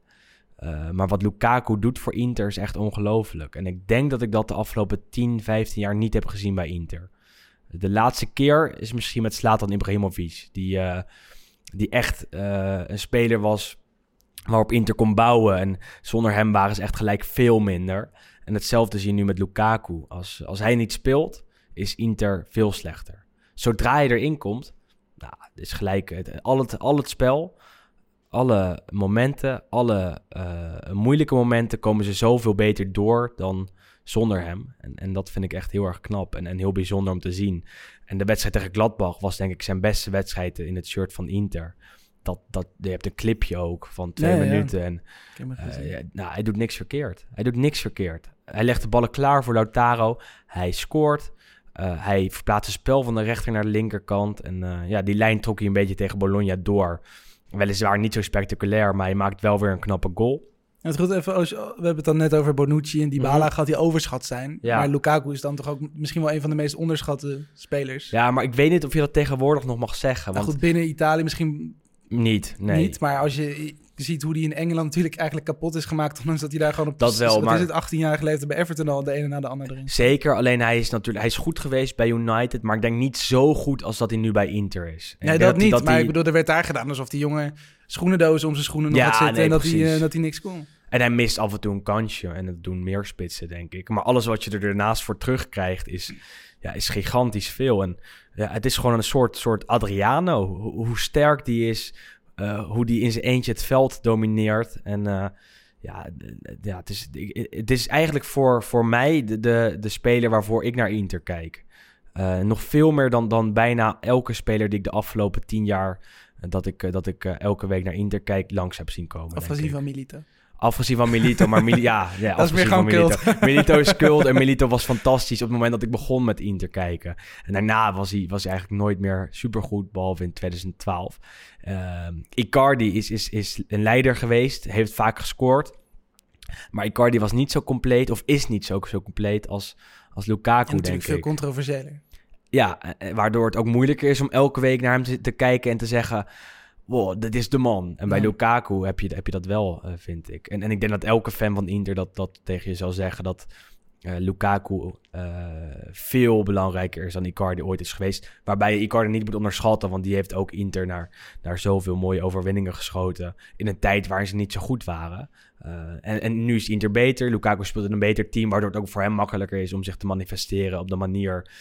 Maar wat Lukaku doet voor Inter is echt ongelooflijk. En ik denk dat ik dat de afgelopen 10, 15 jaar niet heb gezien bij Inter. De laatste keer is misschien met Zlatan Ibrahimovic. Die, eh, die echt eh, een speler was waarop Inter kon bouwen. En zonder hem waren ze echt gelijk veel minder. En hetzelfde zie je nu met Lukaku. Als, als hij niet speelt, is Inter veel slechter. Zodra hij erin komt, nou, is gelijk al, het, al het spel, alle momenten, alle eh, moeilijke momenten komen ze zoveel beter door dan zonder hem. En, en dat vind ik echt heel erg knap en, en heel bijzonder om te zien. En de wedstrijd tegen Gladbach was denk ik zijn beste wedstrijd in het shirt van Inter. Dat, dat, je hebt een clipje ook van twee
Ja, ja.
minuten. En eh, ja, nou, hij doet niks verkeerd. Hij doet niks verkeerd. Hij legt de ballen klaar voor Lautaro. Hij scoort. Eh, hij verplaatst het spel van de rechter naar de linkerkant. En eh, ja, die lijn trok hij een beetje tegen Bologna door. Weliswaar niet zo spectaculair, maar hij maakt wel weer een knappe goal.
Het goed, even, als we hebben het dan net over Bonucci en Dybala, gaat die overschat zijn.
Ja.
Maar Lukaku is dan toch ook misschien wel een van de meest onderschatte spelers.
Ja, maar ik weet niet of je dat tegenwoordig nog mag zeggen.
Nou
Want
goed, binnen Italië misschien
niet, nee.
niet, maar als je ziet hoe die in Engeland natuurlijk eigenlijk kapot is gemaakt, ondanks dat hij daar gewoon op
Dat wel, maar-
is het 18 jaar geleden bij Everton al de ene na de andere erin.
Zeker, alleen hij is natuurlijk hij is goed geweest bij United, maar ik denk niet zo goed als dat hij nu bij Inter is. En
Nee, dat niet.
hij-
maar ik bedoel, er werd daar gedaan alsof die jongen schoenendozen om zijn schoenen nog
Ja,
had zitten
nee,
en dat hij, eh, dat hij niks kon.
En hij mist af en toe een kansje. En dat doen meer spitsen, denk ik. Maar alles wat je er daarnaast voor terugkrijgt is, ja, is gigantisch veel. En ja, het is gewoon een soort, soort Adriano. Hoe, hoe sterk die is. Eh, hoe die in zijn eentje het veld domineert. En eh, ja, ja het, is, het is eigenlijk voor, voor mij de, de, de speler waarvoor ik naar Inter kijk. Eh, nog veel meer dan, dan bijna elke speler die ik de afgelopen tien jaar... dat ik, dat ik elke week naar Inter kijk, langs heb zien komen. ik.
van Milito.
Afgezien van Milito, maar Mili ja, ja
Dat is meer gewoon
Milito. Milito is kult en Milito was fantastisch op het moment dat ik begon met Inter kijken. En daarna was hij, was hij eigenlijk nooit meer supergoed, behalve in 2012. Ehm, Icardi is, is, is een leider geweest, heeft vaak gescoord. Maar Icardi was niet zo compleet, of is niet zo, zo compleet als, als Lukaku,
En natuurlijk veel controversiëler.
Ja, eh, waardoor het ook moeilijker is om elke week naar hem te kijken en te zeggen... Wow, dit is de man. En bij
Ja.
Lukaku heb je, heb je dat wel, eh, vind ik. En, en ik denk dat elke fan van Inter dat, dat tegen je zal zeggen... dat eh, Lukaku eh, veel belangrijker is dan Icardi ooit is geweest. Waarbij je Icardi niet moet onderschatten... want die heeft ook Inter naar, naar zoveel mooie overwinningen geschoten... in een tijd waarin ze niet zo goed waren. En, en nu is Inter beter. Lukaku speelt in een beter team... waardoor het ook voor hem makkelijker is om zich te manifesteren... op de manier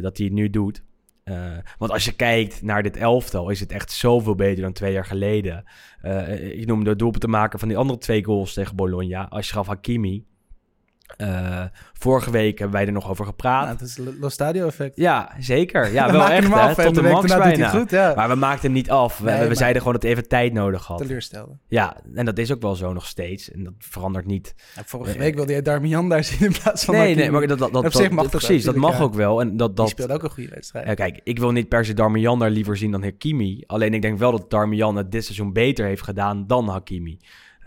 dat hij het nu doet. Eh, want als je kijkt naar dit elftal, is het echt zoveel beter dan twee jaar geleden. Eh ik noemde het doelpunt te maken van die andere twee goals tegen Bologna. Ashraf Hakimi. Eh, vorige week hebben wij er nog over gepraat.
Nou, het is Lo Stadio effect.
ja, zeker. Ja,
We
wel echt, hè?
af
Tot de max bijna.
goed, ja.
Maar we maakten hem niet af. We,
Nee,
we
maar-
zeiden gewoon dat hij even tijd nodig had.
Teleurstelde.
Ja, en dat is ook wel zo nog steeds. En dat verandert niet.
Ja, vorige
Eh,
week wilde jij Darmian daar zien in plaats van
Nee, nee, maar dat, dat, dat,
Op zich
dat-
mag dat
precies, dat mag ook wel. En dat,
Die
dat,
speelde ook een goede wedstrijd.
Ja, kijk, ik wil niet per se Darmian daar liever zien dan Hakimi. Alleen ik denk wel dat Darmian het dit seizoen beter heeft gedaan dan Hakimi.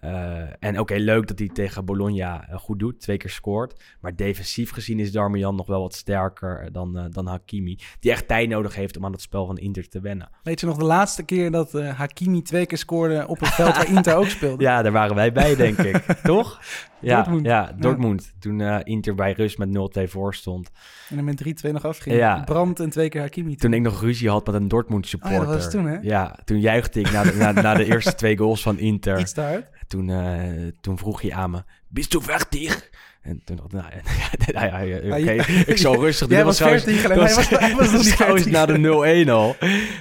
Eh, en oké, leuk dat hij tegen Bologna eh, goed doet, twee keer scoort. Maar defensief gezien is Darmian nog wel wat sterker dan, eh, dan Hakimi. Die echt tijd nodig heeft om aan het spel van Inter te wennen.
Weet je nog de laatste keer dat Hakimi twee keer scoorde op een veld waar Inter ook speelde?
Ja, daar waren wij bij, denk ik. Toch? Ja,
Dortmund.
Ja, Dortmund. Toen Inter bij rust met 0-2 voor stond.
En er met 3-2 nog afging.
Ja.
Brand en twee keer Hakimi.
Toen ik nog ruzie had met een Dortmund supporter.
Oh ja, dat was toen, hè?
Ja, toen juichte ik na de, na, na de eerste twee goals van Inter.
Iets te hard.
Toen, eh, toen vroeg hij aan me, bist du fertig? En toen dacht ik, nou, ja, ja,
Ah,
ik zal rustig doen.
Jij
Dat
was vertig en
dat
hij was- hij was
trouwens
vertig.
na de 0-1 al.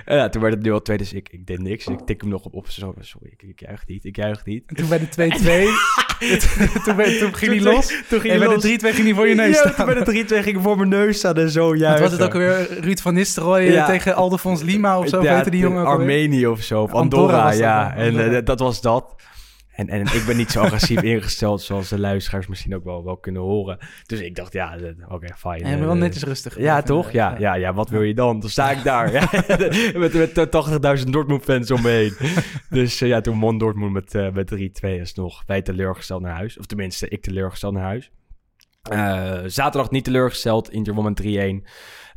En toen werd het 0-2, dus ik, ik deed niks. Ik tik hem nog op, op zo, sorry, ik, ik juich niet, ik juich niet.
En toen bij de 2-2, toen, werd- toen ging hij los.
toen ging
en
hij
bij
los.
de 3-2 ging hij voor je neus staan.
toen bij de 3-2 ging ik voor mijn neus staan en zo juichen.
was het ook alweer? Ruud van Nistelrooy eh, tegen Aldefons Lima of zo,
Ja,
die jongen?
Armenië of zo, of
Andorra was
ja. En eh, dat was dat. En, en ik ben niet zo agressief ingesteld zoals de luisteraars misschien ook wel, wel kunnen horen. Dus ik dacht, ja, eh, oké, fine.
En je bent wel
Eh,
netjes rustig.
Ja, toch? Ja, ja, ja, wat wil je dan? Dan sta ik daar. Ja, met met 80.000 Dortmund-fans om me heen. Dus eh, ja, toen won Dortmund met, eh, met 3-2 is nog wij teleurgesteld naar huis. Of tenminste, ik teleurgesteld naar huis. Eh, zaterdag niet teleurgesteld, Inter won met 3-1.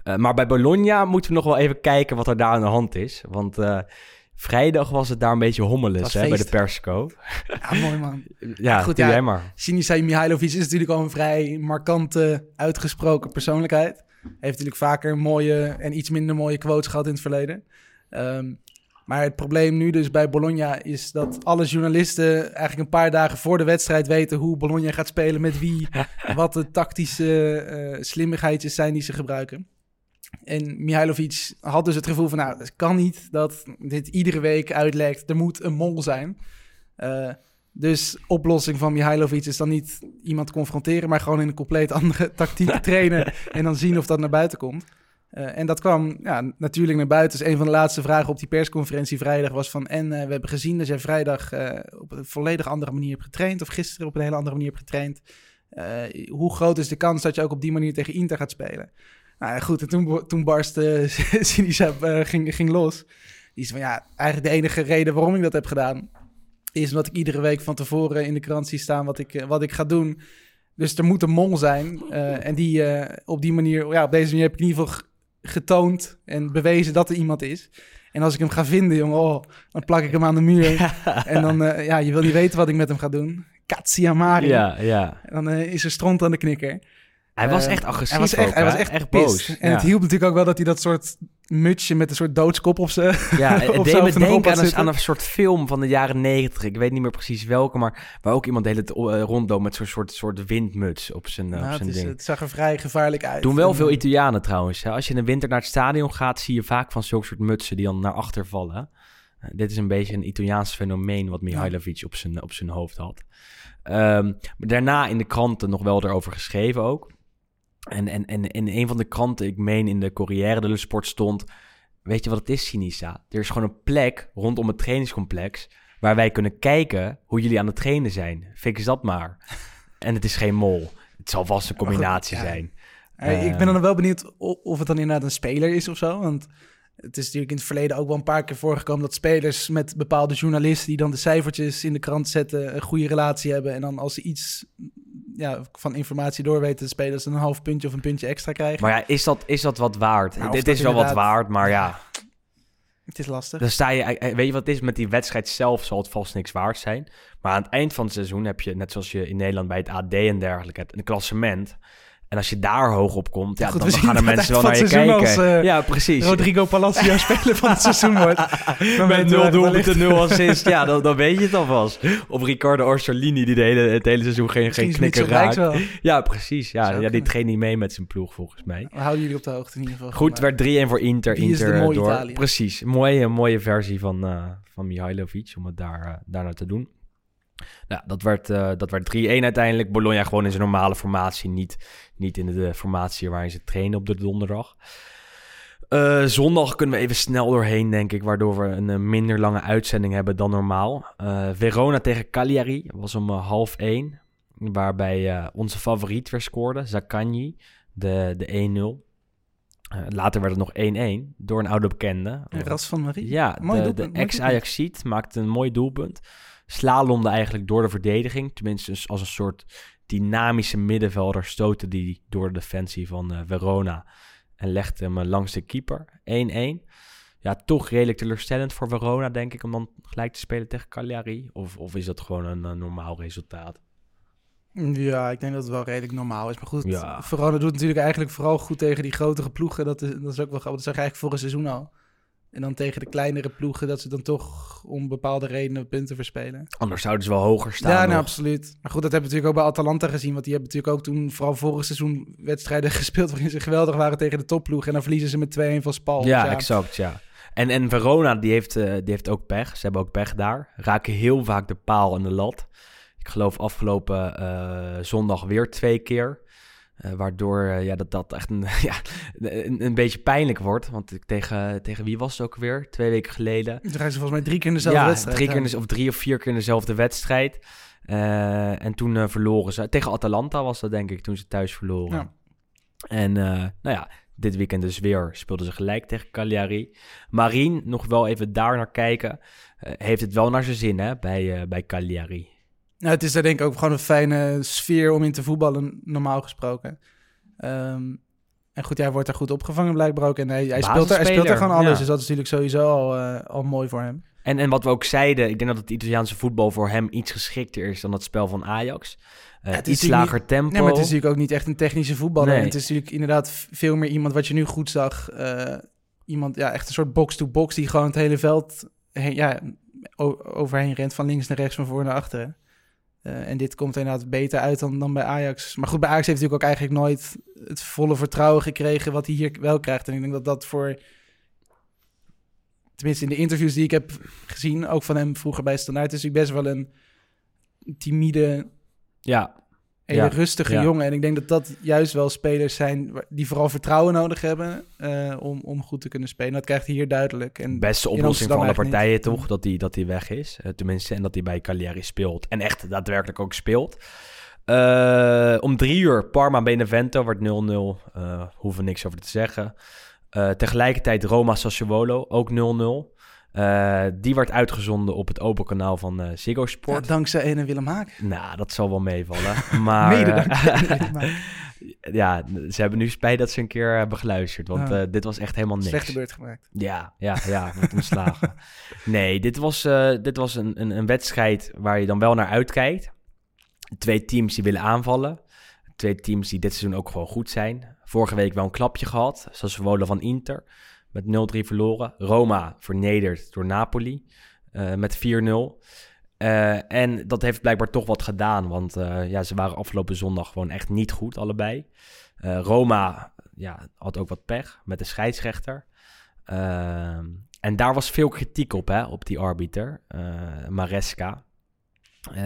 Eh, maar bij Bologna moeten we nog wel even kijken wat er daar aan de hand is. Want eh, vrijdag was het daar een beetje hommeles
was
hè, bij de. Persco.
Ja, mooi man.
Ja,
goed, ja.
jij maar.
Sinisa Mihailovic is natuurlijk al een vrij markante, uitgesproken persoonlijkheid. Heeft natuurlijk vaker mooie en iets minder mooie quotes gehad in het verleden. Ehm, maar het probleem nu dus bij Bologna is dat alle journalisten eigenlijk een paar dagen voor de wedstrijd weten hoe Bologna gaat spelen, met wie, wat de tactische eh slimmigheidjes zijn die ze gebruiken. En Mihailovic had dus het gevoel van, nou, het kan niet dat dit iedere week uitlekt. Er moet een mol zijn. Eh, dus oplossing van Mihailovic is dan niet iemand confronteren, maar gewoon in een compleet andere tactiek trainen en dan zien of dat naar buiten komt. Eh, en dat kwam ja, natuurlijk naar buiten. Dus een van de laatste vragen op die persconferentie vrijdag was van... en eh, we hebben gezien dat jij vrijdag op een volledig andere manier hebt getraind... of gisteren op een hele andere manier hebt getraind. Hoe groot is de kans dat je ook op die manier tegen Inter gaat spelen? Nou ja, goed, en toen, toen barstte Sinisa eh, ging, ging los. Die is van ja, eigenlijk de enige reden waarom ik dat heb gedaan... is omdat ik iedere week van tevoren in de krant zie staan wat ik, eh, wat ik ga doen. Dus er moet een mol zijn. eh, en die eh, op die manier, ja, op deze manier heb ik in ieder geval getoond en bewezen dat er iemand is. En als ik hem ga vinden, jongen, oh, dan plak ik hem aan de muur. En dan, eh, ja, je wil niet weten wat ik met hem ga doen. Katsiamari.
Ja, ja.
En dan eh, is er stront aan de knikker.
Hij was
Eh,
echt agressief
Hij was echt,
ook,
hij was echt,
echt boos.
En
ja.
het hielp natuurlijk ook wel dat hij dat soort mutsje met een soort doodskop op zijn...
Ja, het deed me denken aan een, aan een soort film van de jaren negentig. Ik weet niet meer precies welke, maar waar ook iemand de hele eh, rondloopt met zo'n soort, soort windmuts op zijn, eh,
Nou,
op
het,
zijn
is,
ding.
het zag er vrij gevaarlijk uit.
Doen wel veel Italianen trouwens. Als je in de winter naar het stadion gaat, zie je vaak van zulke soort mutsen die dan naar achter vallen. Dit is een beetje een Italiaans fenomeen wat Mihailovic op, zijn, op zijn hoofd had. Ehm, maar daarna in de kranten nog wel erover geschreven ook. En, en, en in een van de kranten, ik meen in de Corriere dello Sport stond... Weet je wat het is, Sinisa? Er is gewoon een plek rondom het trainingscomplex... waar wij kunnen kijken hoe jullie aan het trainen zijn. Fix dat maar. En het is geen mol. Het zal vast een
goed,
combinatie
ja.
zijn.
eh, ik
Eh,
ben dan wel benieuwd of het dan inderdaad een speler is of zo. Want het is natuurlijk in het verleden ook wel een paar keer voorgekomen... dat spelers met bepaalde journalisten... die dan de cijfertjes in de krant zetten... een goede relatie hebben. En dan als ze iets ja, van informatie doorweten... de spelers een half puntje of een puntje extra krijgen.
Maar ja, is dat, is dat wat waard?
Nou,
Dit is wel wat waard, maar ja,
Het is lastig.
dan sta je... eh, Weet je wat het is? Met die wedstrijd zelf zal het vast niks waard zijn. Maar aan het eind van het seizoen heb je, net zoals je in Nederland bij het AD en dergelijke hebt, een klassement. En als je daar hoog op komt, ja,
goed,
dan, gaan er mensen wel naar je kijken.
als, eh,
ja, precies.
Rodrigo Palacio speler van het seizoen wordt.
Met
we
nul doelpunten, nul assist. Ja, dan, dan weet je het alvast. Of Ricardo Orsolini, die de hele, het hele seizoen geen, geen knikker raakt.
wel.
Ja, precies. Ja, ja, die traint niet mee met zijn ploeg, volgens mij.
We houden jullie op de hoogte in ieder geval.
Goed,
Maar-
werd 3-1 voor Inter.
Die is de
Inter eh,
mooie
door.
Italië.
Precies, mooie, mooie versie van, eh van Mihailovic om het daar, eh, daarna te doen. Ja, dat werd, eh, dat werd 3-1 uiteindelijk. Bologna gewoon in zijn normale formatie, niet, niet in de formatie waarin ze trainen op de donderdag. Eh, zondag kunnen we even snel doorheen, denk ik, waardoor we een eh, minder lange uitzending hebben dan normaal. Verona tegen Cagliari was om half één, waarbij onze favoriet weer scoorde, Zaccagni, de, de 1-0. Eh, later werd het nog 1-1 door een oude bekende.
Ras van Marie.
Ja,
Mooi
de, de ex-Ajaxiet maakte een mooi doelpunt. Slalomde eigenlijk door de verdediging. Tenminste, dus als een soort dynamische middenvelder stootte die door de defensie van eh, Verona. En legde hem eh, langs de keeper. 1-1. Ja, toch redelijk teleurstellend voor Verona, denk ik, om dan gelijk te spelen tegen Cagliari. Of, of is dat gewoon een, eh, normaal resultaat?
Ja, ik denk dat het wel redelijk normaal is. Maar goed,
Ja.
Verona doet natuurlijk eigenlijk vooral goed tegen die grotere ploegen. Dat is, dat is ook wel grappig. Dat zag je eigenlijk vorig seizoen al. En dan tegen de kleinere ploegen, dat ze dan toch om bepaalde redenen punten verspelen.
Anders zouden ze wel hoger staan.
ja, nou, absoluut. Maar goed, dat hebben we natuurlijk ook bij Atalanta gezien. Want die hebben natuurlijk ook toen, vooral vorig seizoen, wedstrijden gespeeld waarin ze geweldig waren tegen de topploeg. En dan verliezen ze met 2-1 van Spal.
Ja, exact, ja. En, en Verona, die heeft, eh, die heeft ook pech. Ze hebben ook pech daar. Raken heel vaak de paal en de lat. Ik geloof afgelopen eh, zondag weer twee keer. Eh, waardoor eh, ja, dat, dat echt een, ja, een, een beetje pijnlijk wordt. Want tegen, tegen wie was het ook weer? Twee weken geleden.
Toen ze volgens mij drie keer in dezelfde
ja,
wedstrijd.
drie keer de- of drie of vier keer in dezelfde wedstrijd. Eh, en toen verloren ze. Tegen Atalanta was dat, denk ik, toen ze thuis verloren.
Ja.
En nou ja, dit weekend dus weer speelden ze gelijk tegen Cagliari. Marien, nog wel even daar naar kijken. heeft het wel naar zijn zin, hè, bij, bij Cagliari.
Nou, het is daar denk ik ook gewoon een fijne sfeer om in te voetballen, normaal gesproken. Ehm, en goed, hij wordt er goed opgevangen blijkbaar ook. En hij, hij, speelt, er, hij speelt er gewoon alles.
ja.
Dus dat is natuurlijk sowieso al, eh, al mooi voor hem.
En, en wat we ook zeiden, ik denk dat het Italiaanse voetbal voor hem iets geschikter is dan het spel van Ajax.
Het is
iets lager tempo.
Nee, maar het is natuurlijk ook niet echt een technische voetballer.
Nee.
Het is natuurlijk inderdaad veel meer iemand wat je nu goed zag. eh, iemand, ja, echt een soort box-to-box die gewoon het hele veld heen, ja, overheen rent. Van links naar rechts, van voor naar achteren. Eh, en dit komt inderdaad beter uit dan, dan bij Ajax. Maar goed, bij Ajax heeft natuurlijk ook eigenlijk nooit het volle vertrouwen gekregen wat hij hier wel krijgt. En ik denk dat dat voor, tenminste in de interviews die ik heb gezien, ook van hem vroeger bij Standaard, is hij best wel een timide,
Ja,
hele
Ja,
rustige
ja.
jongen. En ik denk dat dat juist wel spelers zijn die vooral vertrouwen nodig hebben eh, om, om goed te kunnen spelen. Dat krijgt hij hier duidelijk. En
beste
in
oplossing voor alle partijen
niet.
toch, dat hij dat die weg is. Eh, tenminste, en dat hij bij Cagliari speelt. En echt daadwerkelijk ook speelt. Eh, om drie uur Parma-Benevento wordt 0-0. Eh hoeven we niks over te zeggen. Tegelijkertijd Roma-Sassuolo, ook 0-0. Eh, die werd uitgezonden op het open kanaal van eh Ziggo
Ja,
Sport.
dankzij ene Willem Haak.
Nou, dat zal wel meevallen. Maar
Mede
eh,
dankzij
ja, ze hebben nu spijt dat ze een keer hebben geluisterd. Want dit was echt helemaal niks.
Slechte beurt gemaakt.
Ja, ja, ja, wordt ontslagen. nee, dit was, dit was een, een, een wedstrijd waar je dan wel naar uitkijkt. Twee teams die willen aanvallen. Twee teams die dit seizoen ook gewoon goed zijn. Vorige week wel een klapje gehad, zoals Wolen van Inter. Met 0-3 verloren. Roma vernederd door Napoli eh, met 4-0. Eh, en dat heeft blijkbaar toch wat gedaan, want eh, ja, ze waren afgelopen zondag gewoon echt niet goed, allebei. Roma ja, had ook wat pech met de scheidsrechter. En daar was veel kritiek op, hè, op die arbiter, Maresca.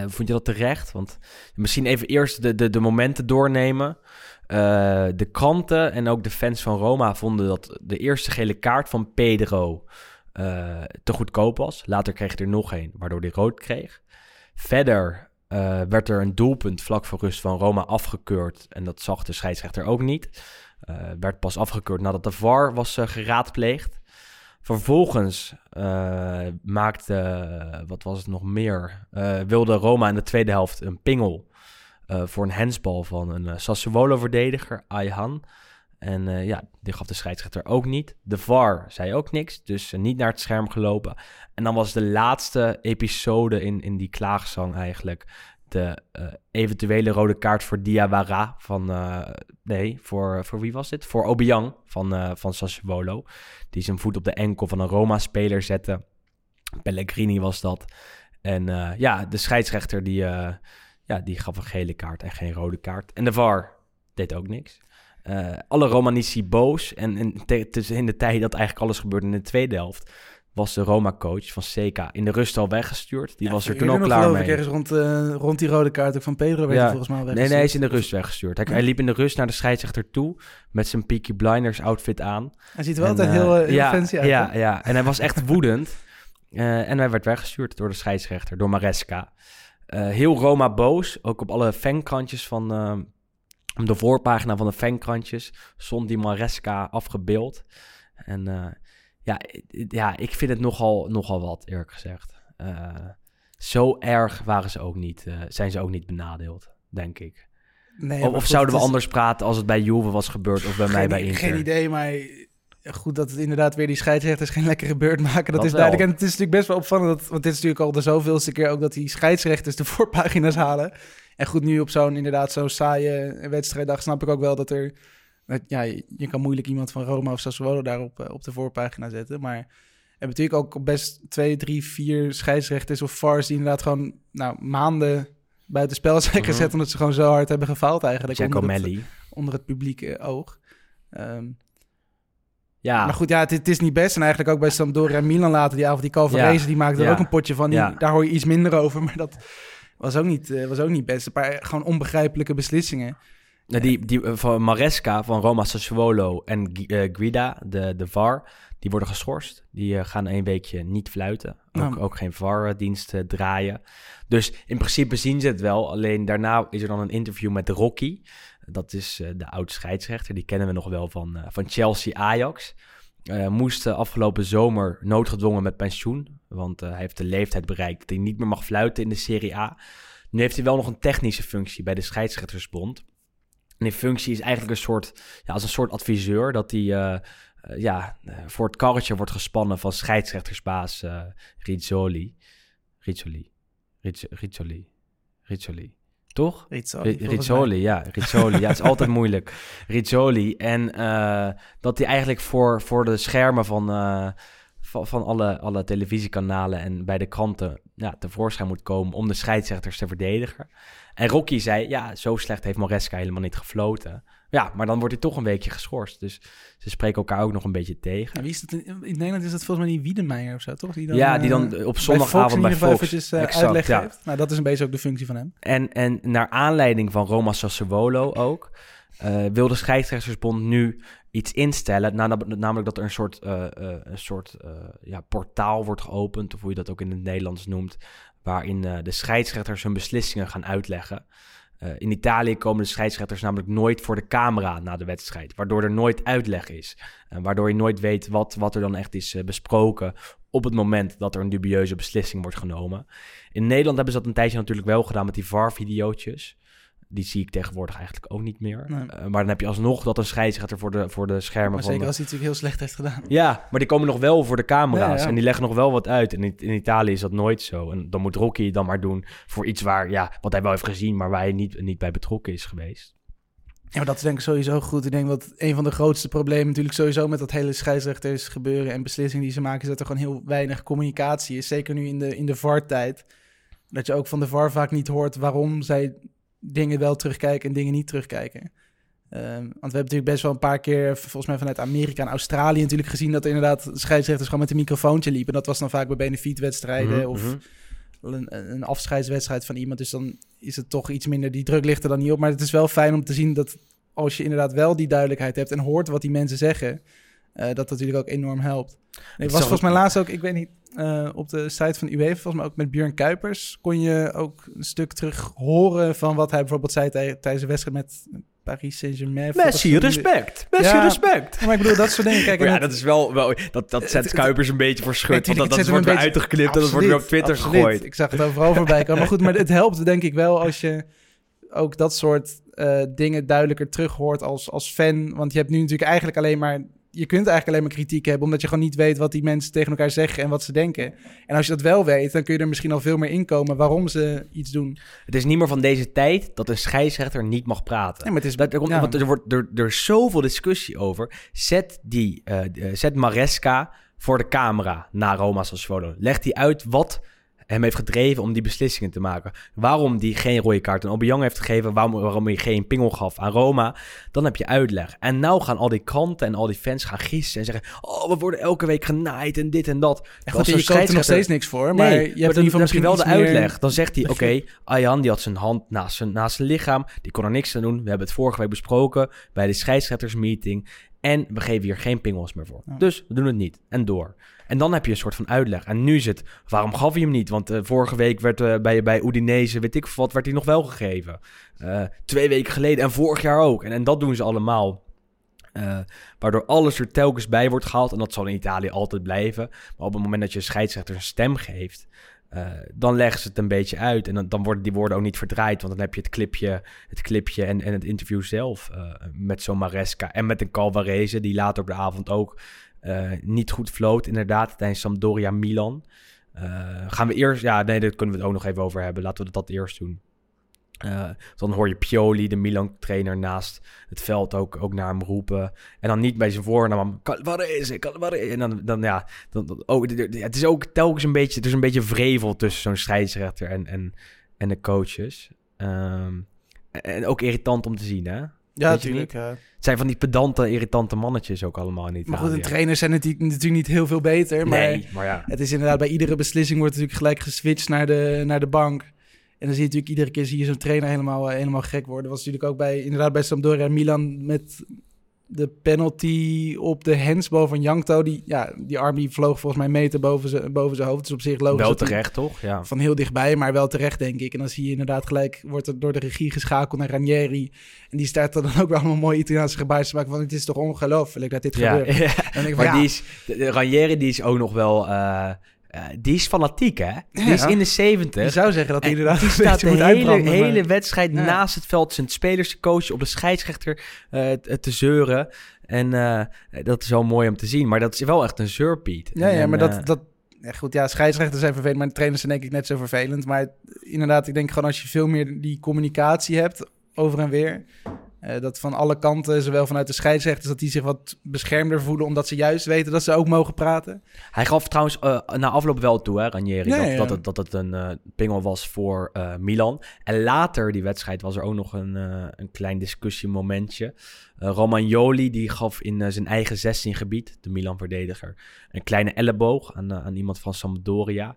Vond je dat terecht? Want misschien even eerst de, de, de momenten doornemen. Eh, de kranten en ook de fans van Roma vonden dat de eerste gele kaart van Pedro eh, te goedkoop was. Later kreeg hij er nog een, waardoor hij rood kreeg. Verder eh, werd er een doelpunt vlak voor rust van Roma afgekeurd. En dat zag de scheidsrechter ook niet. Werd pas afgekeurd nadat de VAR was geraadpleegd. Vervolgens maakte, wat was het nog meer, wilde Roma in de tweede helft een pingel voor een hensbal van een eh, Sassuolo-verdediger, Ayhan. En eh, ja, die gaf de scheidsrechter ook niet. De VAR zei ook niks, dus eh, niet naar het scherm gelopen. En dan was de laatste episode in, in die klaagzang eigenlijk de eh, eventuele rode kaart voor Diawara van... eh, nee, voor, voor wie was dit? Voor Obiang van, eh van Sassuolo. Die zijn voet op de enkel van een Roma-speler zette. Pellegrini was dat. En eh, ja, de scheidsrechter die, eh, ja, die gaf een gele kaart en geen rode kaart. En de VAR deed ook niks. Eh, alle Romanici boos. En, en tussen in de tijd dat eigenlijk alles gebeurde in de tweede helft... was de Roma-coach van Seca in de rust al weggestuurd. Die was er toen
nog,
klaar mee.
Ergens rond, eh, rond die rode kaart ook van Pedro werd
Ja.
volgens mij al
Nee, nee, hij
weggestuurd.
is in de rust weggestuurd. Hij, hij liep in de rust naar de scheidsrechter toe met zijn Peaky Blinders outfit aan.
Hij ziet er wel
En,
altijd
eh,
heel, heel
ja,
fancy uit.
Ja,
hè?
ja, en hij was echt woedend. En hij werd weggestuurd door de scheidsrechter, door Maresca. Eh, heel Roma boos, ook op alle fankrantjes van... eh, op de voorpagina van de fankrantjes stond die Maresca afgebeeld. En eh, ja, ja, ik vind het nogal, nogal wat, eerlijk gezegd. Eh, zo erg waren ze ook niet, zijn ze ook niet benadeeld, denk ik.
Nee,
of
maar
of
goed,
zouden we
is
anders praten als het bij Juve was gebeurd of bij mij bij Inter?
Geen idee, maar goed dat het inderdaad weer die scheidsrechters geen lekkere beurt maken. Dat,
Dat
is
wel.
duidelijk. En het is natuurlijk best wel opvallend, dat, want dit is natuurlijk al de zoveelste keer ook dat die scheidsrechters de voorpagina's halen. En goed, nu op zo'n inderdaad zo'n saaie wedstrijddag snap ik ook wel dat er... dat- Ja, je, kan moeilijk iemand van Roma of Sassuolo daarop eh, op de voorpagina zetten, maar... En natuurlijk ook best twee, drie, vier scheidsrechters of VARs die inderdaad gewoon nou, maanden buiten spel zijn
Mhm.
gezet omdat ze gewoon zo hard hebben gefaald eigenlijk
Jack
onder het, onder het publieke oog. Ehm,
Ja,
maar goed, ja, het, het is niet best. En eigenlijk ook bij Sampdoria en Milan later die avond. Die Calvarese,
Ja,
die maakte er
ja,
ook een potje van. Die. Daar hoor je iets minder over. Maar dat was ook niet, eh, was ook niet best. Een paar gewoon onbegrijpelijke beslissingen.
Nou, die, die eh, van Maresca van Roma Sassuolo en eh, Guida, de, de VAR, die worden geschorst. Die gaan een weekje niet fluiten. Ook, ook geen VAR-dienst eh, draaien. Dus in principe zien ze het wel. Alleen daarna is er dan een interview met Rocky. Dat is eh, de oud-scheidsrechter. Die kennen we nog wel van, eh, van Chelsea-Ajax. Eh moest eh, afgelopen zomer noodgedwongen met pensioen. Want hij heeft de leeftijd bereikt dat hij niet meer mag fluiten in de Serie A. Nu heeft hij wel nog een technische functie bij de scheidsrechtersbond. En die functie is eigenlijk een soort, ja, als een soort adviseur, dat hij ja, voor het karretje wordt gespannen van scheidsrechtersbaas Rizzoli. Rizzoli. Rizz- Rizzoli. Rizzoli. Toch?
Rizzoli,
ja. Rizzoli. Ja, het is altijd moeilijk. Rizzoli. En eh, dat hij eigenlijk voor, voor de schermen van, eh, van, van alle, alle televisiekanalen en bij de kranten ja, tevoorschijn moet komen om de scheidsrechters te verdedigen. En Rocky zei, ja, zo slecht heeft Moresca helemaal niet gefloten. Ja, maar dan wordt hij toch een weekje geschorst. Dus ze spreken elkaar ook nog een beetje tegen.
Ja, wie is dat in, in Nederland is dat volgens mij die Wiedemeyer of zo, toch? Die dan,
Ja, die
eh,
dan op
bij
zondagavond
Fox
bij Fox.
eventjes eh,
Exact,
uitleg
ja.
geeft. Nou, dat is een beetje ook de functie van hem.
En, en naar aanleiding van Roma Sassuolo ook, eh, wil de scheidsrechtersbond nu iets instellen. na- namelijk dat er een soort, eh, eh, een soort eh, ja, portaal wordt geopend, of hoe je dat ook in het Nederlands noemt, waarin eh, de scheidsrechters hun beslissingen gaan uitleggen. Eh, in Italië komen de scheidsrechters namelijk nooit voor de camera na de wedstrijd, waardoor er nooit uitleg is. Waardoor je nooit weet wat, wat er dan echt is eh, besproken op het moment dat er een dubieuze beslissing wordt genomen. In Nederland hebben ze dat een tijdje natuurlijk wel gedaan met die VAR-videootjes. Die zie ik tegenwoordig eigenlijk ook niet meer.
Nee.
Eh, maar dan heb je alsnog dat een scheidsrechter voor de, voor de schermen
Maar
van
zeker
de-
als hij het natuurlijk heel slecht heeft gedaan.
ja, maar die komen nog wel voor de camera's.
Ja.
En die leggen nog wel wat uit. En in, in Italië is dat nooit zo. En dan moet Rocky dan maar doen voor iets waar, ja, wat hij wel heeft gezien, maar waar hij niet, niet bij betrokken is geweest.
Ja, maar dat is denk ik sowieso goed. Ik denk dat een van de grootste problemen natuurlijk sowieso met dat hele scheidsrechters gebeuren en beslissingen die ze maken, is dat er gewoon heel weinig communicatie is. Zeker nu in de, in de VAR-tijd. Dat je ook van de VAR vaak niet hoort waarom zij dingen wel terugkijken en dingen niet terugkijken. Ehm, want we hebben natuurlijk best wel een paar keer, volgens mij vanuit Amerika en Australië natuurlijk gezien dat er inderdaad scheidsrechters gewoon met een microfoontje liepen. Dat was dan vaak bij benefietwedstrijden
Mhm,
of
mhm.
een, een afscheidswedstrijd van iemand. Dus dan is het toch iets minder, die druk ligt er dan niet op. Maar het is wel fijn om te zien dat als je inderdaad wel die duidelijkheid hebt en hoort wat die mensen zeggen, eh, dat dat natuurlijk ook enorm helpt. Nee, was volgens mij laatst ook, ik weet niet, eh, op de site van UEFA, volgens mij ook met Björn Kuipers, kon je ook een stuk terug horen van wat hij bijvoorbeeld zei tij- tijdens een wedstrijd met Paris Saint-Germain.
Messi, respect. Messi,
Ja.
respect.
Maar ik bedoel, dat soort dingen. Kijk,
ja,
het-
dat is wel, wel dat, dat zet Kuipers een beetje voor schut. Want dat, dat wordt weer uitgeknipt en dat wordt weer op Twitter
Absoluut,
gegooid.
Ik zag het overal voorbij komen. Maar goed, maar het helpt denk ik wel als je ook dat soort eh, dingen duidelijker terug hoort als, als fan. Want je hebt nu natuurlijk eigenlijk alleen maar... Je kunt eigenlijk alleen maar kritiek hebben... omdat je gewoon niet weet wat die mensen tegen elkaar zeggen en wat ze denken. En als je dat wel weet, dan kun je er misschien al veel meer inkomen... waarom ze iets doen.
Het is niet meer van deze tijd dat een scheidsrechter niet mag praten.
Nee, maar het is...
Dat, er, komt,
ja.
want er, wordt, er, er is zoveel discussie over. Zet, die, eh, zet Maresca voor de camera na Roma Sassuolo. Leg die uit wat hem heeft gedreven om die beslissingen te maken. Waarom die geen rode kaart aan Aubameyang heeft gegeven. Waarom, waarom hij geen pingel gaf aan Roma. Dan heb je uitleg. En nou gaan al die kranten en al die fans gaan gissen en zeggen... Oh, we worden elke week genaaid en dit en dat. Als
goed, je koopt er nog steeds niks voor. Maar
nee,
je hebt in
maar
ieder geval misschien
wel de
meer-
uitleg. Dan zegt hij, oké,
je-
Ayhan die had zijn hand naast zijn, naast zijn lichaam. Die kon er niks aan doen. We hebben het vorige week besproken bij de scheidsrechtersmeeting. En we geven hier geen pingels meer voor.
Ja.
Dus we doen het niet. En door. En dan heb je een soort van uitleg. En nu is het, waarom gaf hij hem niet? Want eh, vorige week werd eh, bij, bij Udinese, weet ik wat, werd hij nog wel gegeven. Eh, twee weken geleden en vorig jaar ook. En, en dat doen ze allemaal. Waardoor alles er telkens bij wordt gehaald. En dat zal in Italië altijd blijven. Maar op het moment dat je een scheidsrechter een stem geeft, dan leggen ze het een beetje uit. En dan, dan worden die woorden ook niet verdraaid. Want dan heb je het clipje, het clipje en, en het interview zelf met zo'n Maresca. En met een Calvarese, die later op de avond ook eh, niet goed floot. Inderdaad, tijdens Sampdoria Milan. Eh, gaan we eerst... Ja, nee, daar kunnen we het ook nog even over hebben. Laten we dat eerst doen. Eh, dan hoor je Pioli, de Milan-trainer, naast het veld ook, ook naar hem roepen. En dan niet bij zijn voornaam. Calvarese, Calvarese. En dan, dan ja, dan, oh, het is ook telkens een beetje, er is een beetje vrevel tussen zo'n scheidsrechter en, en, en de coaches. Ehm, en ook irritant om te zien, hè?
Ja, natuurlijk. ja.
Het zijn van die pedante, irritante mannetjes ook allemaal niet.
Maar goed, en trainers zijn natuurlijk, natuurlijk niet heel veel beter. Maar
Nee, maar ja.
het is inderdaad bij iedere beslissing wordt natuurlijk gelijk geswitcht naar de, naar de bank. En dan zie je natuurlijk iedere keer zie je zo'n trainer helemaal, eh, helemaal gek worden. Dat was natuurlijk ook bij, inderdaad bij Sampdoria en Milan met de penalty op de handsbal van Jankto. Die, ja, die arm die vloog volgens mij meter boven zijn boven zijn hoofd. Dus op zich logisch.
Wel terecht, toch? Ja.
Van heel dichtbij, maar wel terecht, denk ik. En dan zie je inderdaad gelijk, wordt er door de regie geschakeld naar Ranieri. En die staat er dan ook wel allemaal mooie Italiaanse gebaartjes te maken van... het is toch ongelooflijk dat dit
Ja,
gebeurt.
ja.
En ik
Maar
ja,
die is, de, de Ranieri die is ook nog wel, eh, eh, die is fanatiek hè? Die
Ja.
is in de
je
70.
zou zeggen dat hij inderdaad
die
een
staat de hele, wedstrijd
Ja.
naast het veld zijn spelers te coachen, op de scheidsrechter eh, te zeuren. En eh, dat is wel mooi om te zien. Maar dat is wel echt een zeurpiet.
Ja, ja, maar dat... dat ja, goed, ja, scheidsrechters zijn vervelend, maar de trainers zijn denk ik net zo vervelend. Maar inderdaad, ik denk gewoon als je veel meer die communicatie hebt over en weer... eh, dat van alle kanten, zowel vanuit de scheidsrechters, dat die zich wat beschermder voelen, omdat ze juist weten dat ze ook mogen praten.
Hij gaf trouwens eh, na afloop wel toe, hè, Ranieri,
Ja,
dat,
ja.
Dat, het, dat het een eh, pingel was voor Milan. En later die wedstrijd was er ook nog een, een klein discussiemomentje. Romagnoli die gaf in zijn eigen 16 gebied, de Milan-verdediger, een kleine elleboog aan, aan iemand van Sampdoria.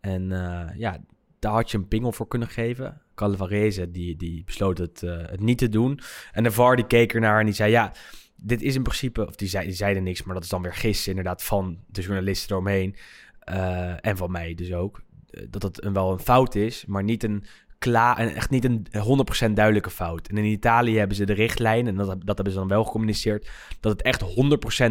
En ja, daar had je een pingel voor kunnen geven. Calvarese die, die besloot het, eh, het niet te doen. En de VAR die keek ernaar en die zei ja dit is in principe, of die, zei, die zeiden niks, maar dat is dan weer gissen inderdaad van de journalisten eromheen. eh, en van mij dus ook. eh, dat het een, wel een fout is, maar niet een klaar en echt niet een 100% duidelijke fout. En in Italië hebben ze de richtlijn, en dat, dat hebben ze dan wel gecommuniceerd, dat het echt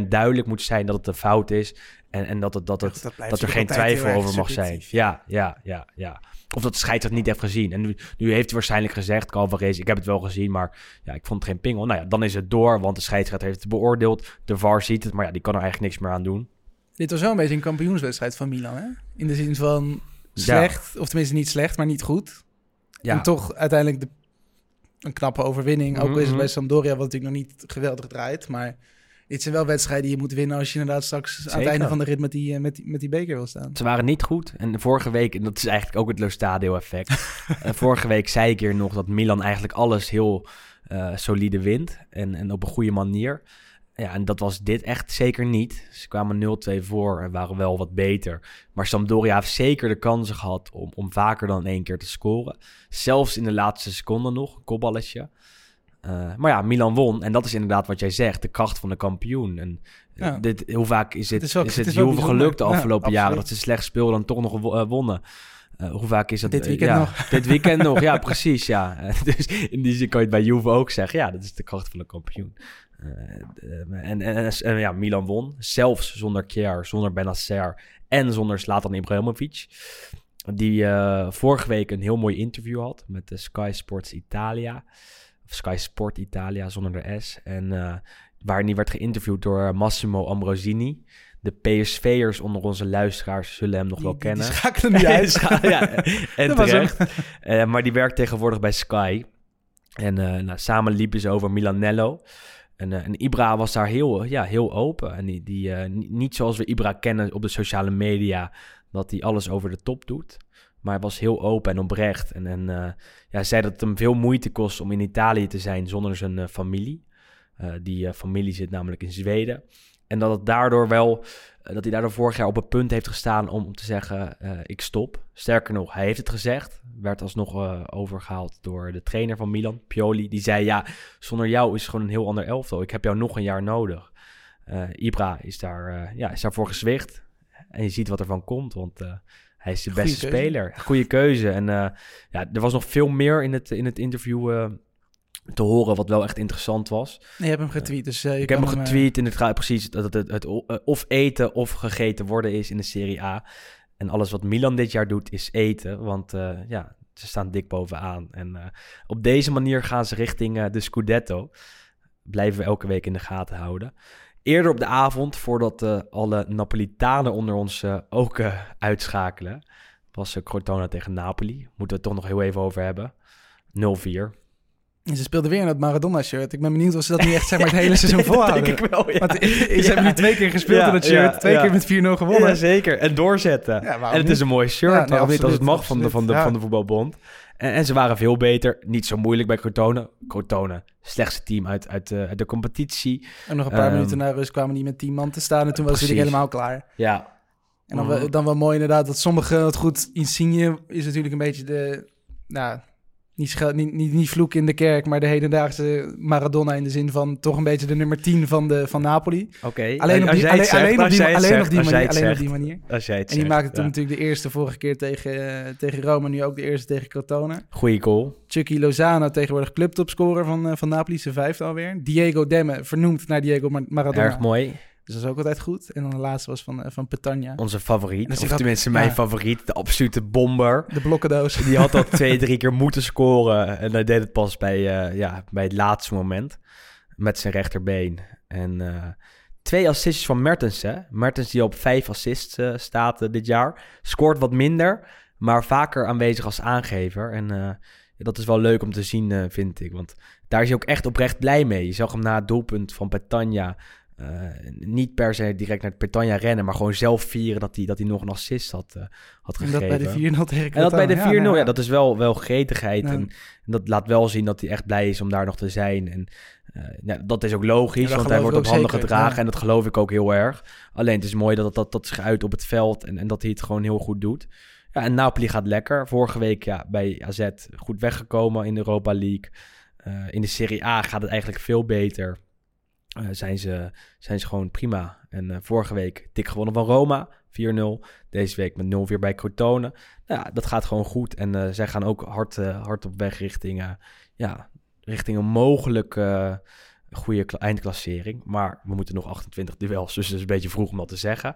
100% duidelijk moet zijn dat het een fout is. En, en dat, het, dat, het,
dat
dat er geen twijfel over mag zijn. Ja, ja, ja, ja. Of dat de scheidsrechter niet heeft gezien. En nu, nu heeft hij waarschijnlijk gezegd, Calvarez, ik heb het wel gezien, maar ja, ik vond het geen pingel. Nou ja, dan is het door, want de scheidsrechter heeft het beoordeeld. De VAR ziet het, maar ja, die kan er eigenlijk niks meer aan doen.
Dit was wel een beetje een kampioenswedstrijd van Milan, hè? In de zin van slecht, of tenminste niet slecht, maar niet goed.
Ja,
En toch uiteindelijk de, een knappe overwinning. Ook al is het
Mhm.
bij Sampdoria, wat natuurlijk nog niet geweldig draait. Maar dit zijn wel wedstrijden die je moet winnen als je inderdaad straks aan het
Zeker.
einde van de rit met die, eh, met die, met die beker wil staan.
Ze waren niet goed. En vorige week, en dat is eigenlijk ook het Lo Stadio effect. Vorige week zei ik hier nog dat Milan eigenlijk alles heel eh, solide wint. En, en op een goede manier. Ja, en dat was dit echt zeker niet. Ze kwamen 0-2 voor en waren wel wat beter. Maar Sampdoria heeft zeker de kansen gehad om, om vaker dan één keer te scoren. Zelfs in de laatste seconde nog, een kopballetje. Eh, maar ja, Milan won. En dat is inderdaad wat jij zegt, de kracht van de kampioen. En eh,
Ja.
dit, hoe vaak is het,
Het is wel-
is
het
het de
Ja,
afgelopen jaren... dat ze slecht speelden en toch nog eh, wonnen? Hoe vaak is dat?
Dit weekend
ja,
nog.
Dit weekend nog, ja, precies, ja. Dus in die zin kan je het bij Juve ook zeggen. Ja, dat is de kracht van de kampioen. Eh, eh, en, en, en, ja, Milan won. Zelfs zonder Kjaer, zonder Benacer en zonder Zlatan Ibrahimovic. Die eh, vorige week een heel mooi interview had met de Sky Sports Italia. Of Sky Sport Italia zonder de S. En eh, waarin hij werd geïnterviewd door Massimo Ambrosini. De PSV'ers onder onze luisteraars zullen hem nog wel
Die- die-
kennen.
Die schakelen niet uit.
ja, en
Dat was hem.
terecht. Eh, maar die werkt tegenwoordig bij Sky. En nou, samen liepen ze over Milanello. En, eh, en Ibra was daar heel, ja, heel open. En die, die, eh, ni- niet zoals we Ibra kennen op de sociale media, dat hij alles over de top doet. Maar hij was heel open en oprecht. En, en eh, ja, zei dat het hem veel moeite kost om in Italië te zijn zonder zijn eh, familie. Eh, die eh, familie zit namelijk in Zweden. En dat het daardoor wel, eh, dat hij daardoor vorig jaar op het punt heeft gestaan om, om te zeggen, eh, ik stop. Sterker nog, hij heeft het gezegd. Werd alsnog eh, overgehaald door de trainer van Milan, Pioli. Die zei, ja, zonder jou is het gewoon een heel ander elftal. Ik heb jou nog een jaar nodig. Eh, Ibra is, daar, eh, ja, is daarvoor gezwicht. En je ziet wat er van komt, want eh, hij is de
Goeie
beste
keuze.
speler. Goede keuze. En eh, ja, er was nog veel meer in het, in het interview eh, te horen, wat wel echt interessant was.
Je hebt hem getweet, dus je
Ik heb hem
eh,
getweet en het gaat precies dat het, het, eh, of eten of gegeten worden is in de Serie A. En alles wat Milan dit jaar doet is eten, want ja, ze staan dik bovenaan. En op deze manier gaan ze richting de Scudetto. Blijven we elke week in de gaten houden. Eerder op de avond, voordat alle Napolitanen onder ons ook uitschakelen, was uh, Crotona tegen Napoli. Moeten we het toch nog heel even over hebben. 0-4.
En ze speelden weer in dat Maradona-shirt. Ik ben benieuwd of ze dat niet echt zeg maar, het hele seizoen volhouden.
denk ik wel, ja.
Want ze
Ja.
hebben nu twee keer gespeeld
Ja,
in dat shirt. twee keer met 4-0 gewonnen.
Ja, zeker. En doorzetten. En het is een mooi shirt,
Ja, nee,
niet als het
absoluut,
mag van de, van, de, van de voetbalbond. En, en ze waren veel beter. Niet zo moeilijk bij Crotone. Crotone, slechtste team uit, uit, eh, uit de competitie.
En nog een paar
Ehm,
minuten na rust kwamen die met 10 man te staan. En toen was het helemaal klaar.
Ja,
En dan,
Mhm.
wel- dan wel mooi inderdaad dat sommigen het goed... Insigne is natuurlijk een beetje de... Nou, niet, niet, niet, niet vloek in de kerk, maar de hedendaagse Maradona... in de zin van toch een beetje de nummer 10 van, de, van Napoli.
oké.
Alleen op die,
jij
alleen, op die, alleen op manier. Alleen op die manier. En die maakte toen
ja.
natuurlijk de eerste vorige keer tegen, eh, tegen Rome... nu ook de eerste tegen Crotone.
Goeie goal.
Chucky Lozano, tegenwoordig clubtopscorer van, eh, van Napoli, zijn vijfde alweer. Diego Demme, vernoemd naar Diego Mar- Maradona.
Erg mooi.
Dus dat is ook altijd goed. En dan de laatste was van, eh, van Petagna.
Onze favoriet. Of
ook-
tenminste mijn
ja.
favoriet. De absolute bomber.
De blokkendoos.
Die had al twee, drie keer moeten scoren. En hij deed het pas bij, eh, ja, bij het laatste moment. Met zijn rechterbeen. En eh, twee assists van Mertens. Hè? Mertens die op vijf assists staat dit jaar. Scoort wat minder. Maar vaker aanwezig als aangever. En dat is wel leuk om te zien, vind ik. Want daar is hij ook echt oprecht blij mee. Je zag hem na het doelpunt van Petagna... eh, niet per se direct naar Petagna rennen, maar gewoon zelf vieren dat hij, dat hij nog een assist had, eh, had
En
gegeven.
dat bij de 4-0 tegen
En dat bij de 4-0,
Crotone.
ja, dat is wel, wel gretigheid.
Ja.
En, en dat laat wel zien dat hij echt blij is om daar nog te zijn. En eh, ja, dat is ook logisch, want hij wordt op handen
zeker,
gedragen. En dat geloof ik ook heel erg. Alleen het is mooi dat dat, dat zich uit op het veld en, en dat hij het gewoon heel goed doet. Ja, en Napoli gaat lekker. Vorige week ja, bij AZ goed weggekomen in de Europa League. In de Serie A gaat het eigenlijk veel beter. Eh, zijn, ze, zijn ze gewoon prima. En eh, vorige week dik gewonnen van Roma. 4-0. Deze week met 0-4 bij Crotone. Nou, ja, dat gaat gewoon goed. En eh, zij gaan ook hard, hard op weg richting, ja, richting een mogelijk eh, goede kla- eindklassering. Maar we moeten nog 28 duels, dus het is een beetje vroeg om dat te zeggen.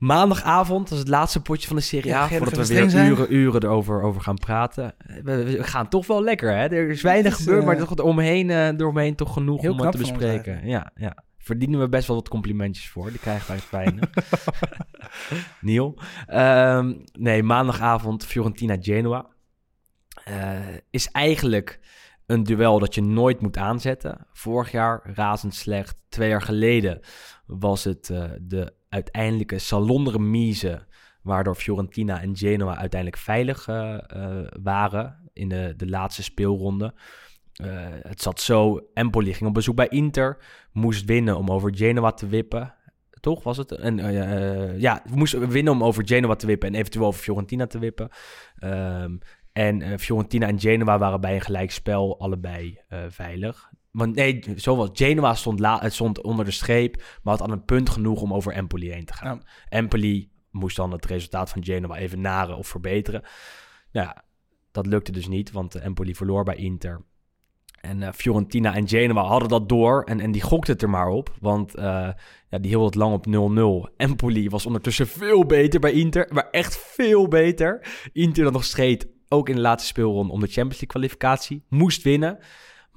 Maandagavond, dat is het laatste potje van de Serie
Ja,
A. voordat we weer
zijn?
uren, uren erover over gaan praten. We, we gaan toch wel lekker, hè? Er is weinig
is,
gebeurd, maar
eh,
er is eromheen, eh eromheen toch genoeg om het te bespreken. Ja, ja. Verdienen we best wel wat complimentjes voor. Die krijgen wij fijn. Niel. Ehm, nee, maandagavond Fiorentina-Genoa. Eh, is eigenlijk een duel dat je nooit moet aanzetten. Vorig jaar razend slecht. Twee jaar geleden was het de uiteindelijke salonremise... waardoor Fiorentina en Genoa uiteindelijk veilig eh, eh, waren... in de, de laatste speelronde. Eh, het zat zo. Empoli ging op bezoek bij Inter. Moest winnen om over Genoa te wippen. Toch was het? En, eh, eh, ja, we moesten winnen om over Genoa te wippen en eventueel over Fiorentina te wippen. Ehm, en Fiorentina en Genoa waren bij een gelijkspel allebei veilig. Want nee, zo was Genoa stond, la, het stond onder de streep, maar had aan een punt genoeg om over Empoli heen te gaan.
Ja.
Empoli moest dan het resultaat van Genoa even naren of verbeteren. Nou ja, dat lukte dus niet, want eh, Empoli verloor bij Inter. En eh, Fiorentina en Genoa hadden dat door en, en die gokte het er maar op. Want eh, ja, die hield het lang op 0-0. Empoli was ondertussen veel beter bij Inter, maar echt veel beter. Inter dan nog streed, ook in de laatste speelronde om de Champions League kwalificatie. Moest winnen,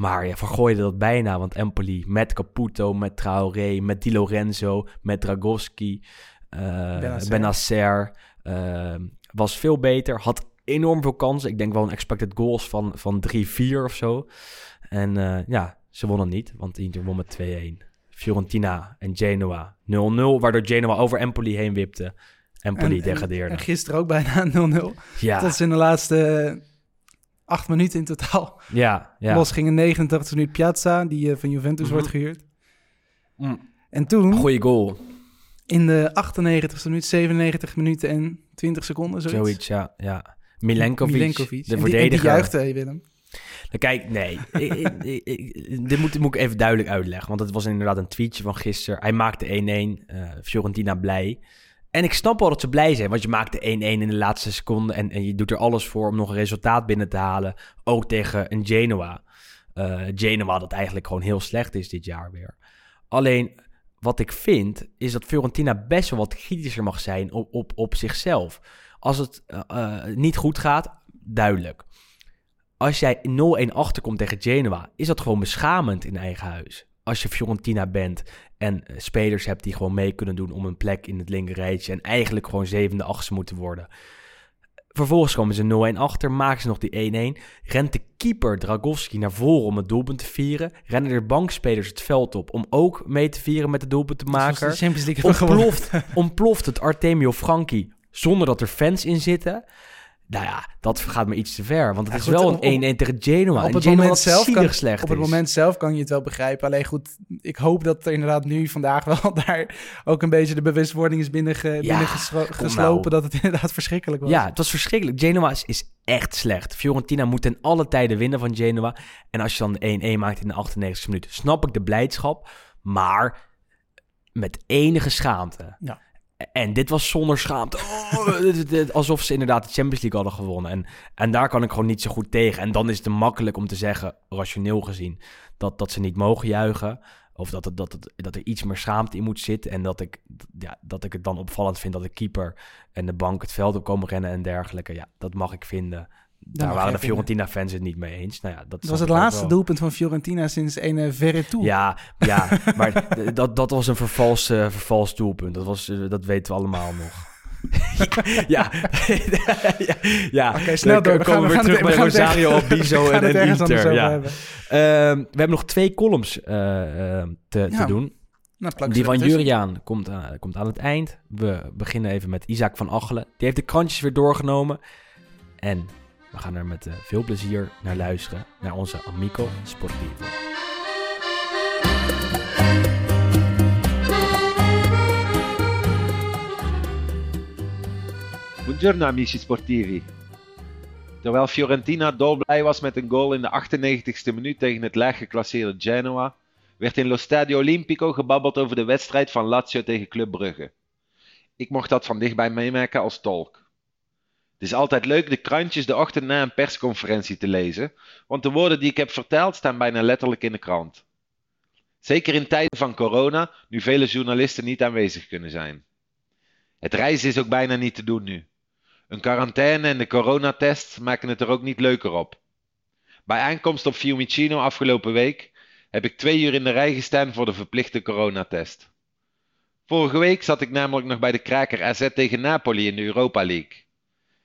maar ja, vergooide dat bijna. Want Empoli met Caputo, met Traoré, met Di Lorenzo, met Dragowski, eh
Benacer.
Eh, was veel beter. Had enorm veel kansen. Ik denk wel een expected goals van, van 3-4 of zo. En eh, ja, ze wonnen niet, want Inter won met 2-1. Fiorentina en Genoa 0-0, waardoor Genoa over Empoli heen wipte. Empoli
En-
degradeerde.
En gisteren ook bijna 0-0.
ja,
Tot ze in de laatste acht minuten in totaal
ja, ja.
los gingen. 89 minuut Piazza, die eh, van Juventus
Mhm.
wordt gehuurd.
Mm.
En toen,
Goeie goal.
in de 98 minuut, 97 minuten en 20 seconden, zoiets.
Zoiets, ja. ja. Milenkovic,
Milenkovic.
de
En die, en die
verdediger.
juichte, hey, Willem.
Nou, Kijk, nee. Ik- ik- ik- dit moet, moet ik even duidelijk uitleggen. Want het was inderdaad een tweetje van gisteren. Hij maakte 1-1. eh, Fiorentina blij. En ik snap wel dat ze blij zijn. Want je maakte 1-1 in de laatste seconde. En, en je doet er alles voor om nog een resultaat binnen te halen. Ook tegen een Genoa. Eh, Genoa dat eigenlijk gewoon heel slecht is dit jaar weer. Alleen wat ik vind, is dat Fiorentina best wel wat kritischer mag zijn op, op, op zichzelf. Als het eh, eh, niet goed gaat, duidelijk. Als jij 0-1 achterkomt tegen Genoa, is dat gewoon beschamend in eigen huis. Als je Fiorentina bent en eh, spelers hebt die gewoon mee kunnen doen om een plek in het linker rijtje en eigenlijk gewoon zevende, achtste moeten worden. Vervolgens komen ze 0-1 achter, maken ze nog die 1-1. Rent de keeper Dragowski naar voren om het doelpunt te vieren. Rennen er bankspelers het veld op om ook mee te vieren met de doelpuntenmaker.
De Champions League hebben gewonnen.
Ontploft, ontploft het Artemio Franchi zonder dat er fans in zitten. Nou ja, dat gaat me iets te ver. Want het
Ja,
is
goed,
wel een 1-1 tegen Genoa.
Op het,
Genoa
moment zelf kan,
slecht
op het moment zelf kan je het wel begrijpen. Alleen goed, ik hoop dat er inderdaad nu vandaag wel daar ook een beetje de bewustwording is binnenge,
Ja,
binnengeslo-
kom
geslopen
nou.
dat het inderdaad verschrikkelijk was.
Ja, het was verschrikkelijk. Genoa is, is echt slecht. Fiorentina moet ten alle tijden winnen van Genoa. En als je dan de 1-1 maakt in de 98e minuut, snap ik de blijdschap. Maar met enige schaamte.
Ja.
En dit was zonder schaamte. Oh, alsof ze inderdaad de Champions League hadden gewonnen. En, en daar kan ik gewoon niet zo goed tegen. En dan is het makkelijk om te zeggen, rationeel gezien, dat, dat ze niet mogen juichen. Of dat, dat, het, dat er iets meer schaamte in moet zitten. En dat ik, ja, dat ik het dan opvallend vind dat de keeper en de bank het veld op komen rennen en dergelijke. Ja, dat mag ik vinden. Daar waren de Fiorentina-fans het niet mee eens. Nou ja, dat
was het laatste
wel.
doelpunt van Fiorentina sinds een uh, Verretou.
Ja, ja maar dat, dat was een vervals, eh, vervals doelpunt. Dat, was, eh, dat weten we allemaal nog. ja, ja, ja.
Oké, snel
Dan
door. We gaan-
komen
we
weer
gaan het-
terug bij Rosario, Albizo
gaan
en, en Inter. Ja.
hebben.
Ehm, we hebben nog twee columns eh, eh, te,
Ja,
te doen.
Nou,
Die van. Juriaan komt, aan- komt aan het eind. We beginnen even met Isaac van Achelen. Die heeft de krantjes weer doorgenomen. En we gaan er met eh, veel plezier naar luisteren. Naar onze Amico Sportivo.
Buongiorno amici sportivi. Terwijl Fiorentina dolblij was met een goal in de 98ste minuut tegen het laag geclasseerde Genoa, werd in Lo Stadio Olimpico gebabbeld over de wedstrijd van Lazio tegen Club Brugge. Ik mocht dat van dichtbij meemaken als tolk. Het is altijd leuk de krantjes de ochtend na een persconferentie te lezen, want de woorden die ik heb verteld staan bijna letterlijk in de krant. Zeker in tijden van corona, nu vele journalisten niet aanwezig kunnen zijn. Het reizen is ook bijna niet te doen nu. Een quarantaine en de coronatest maken het er ook niet leuker op. Bij aankomst op Fiumicino afgelopen week heb ik twee uur in de rij gestaan voor de verplichte coronatest. Vorige week zat ik namelijk nog bij de kraker AZ tegen Napoli in de Europa League.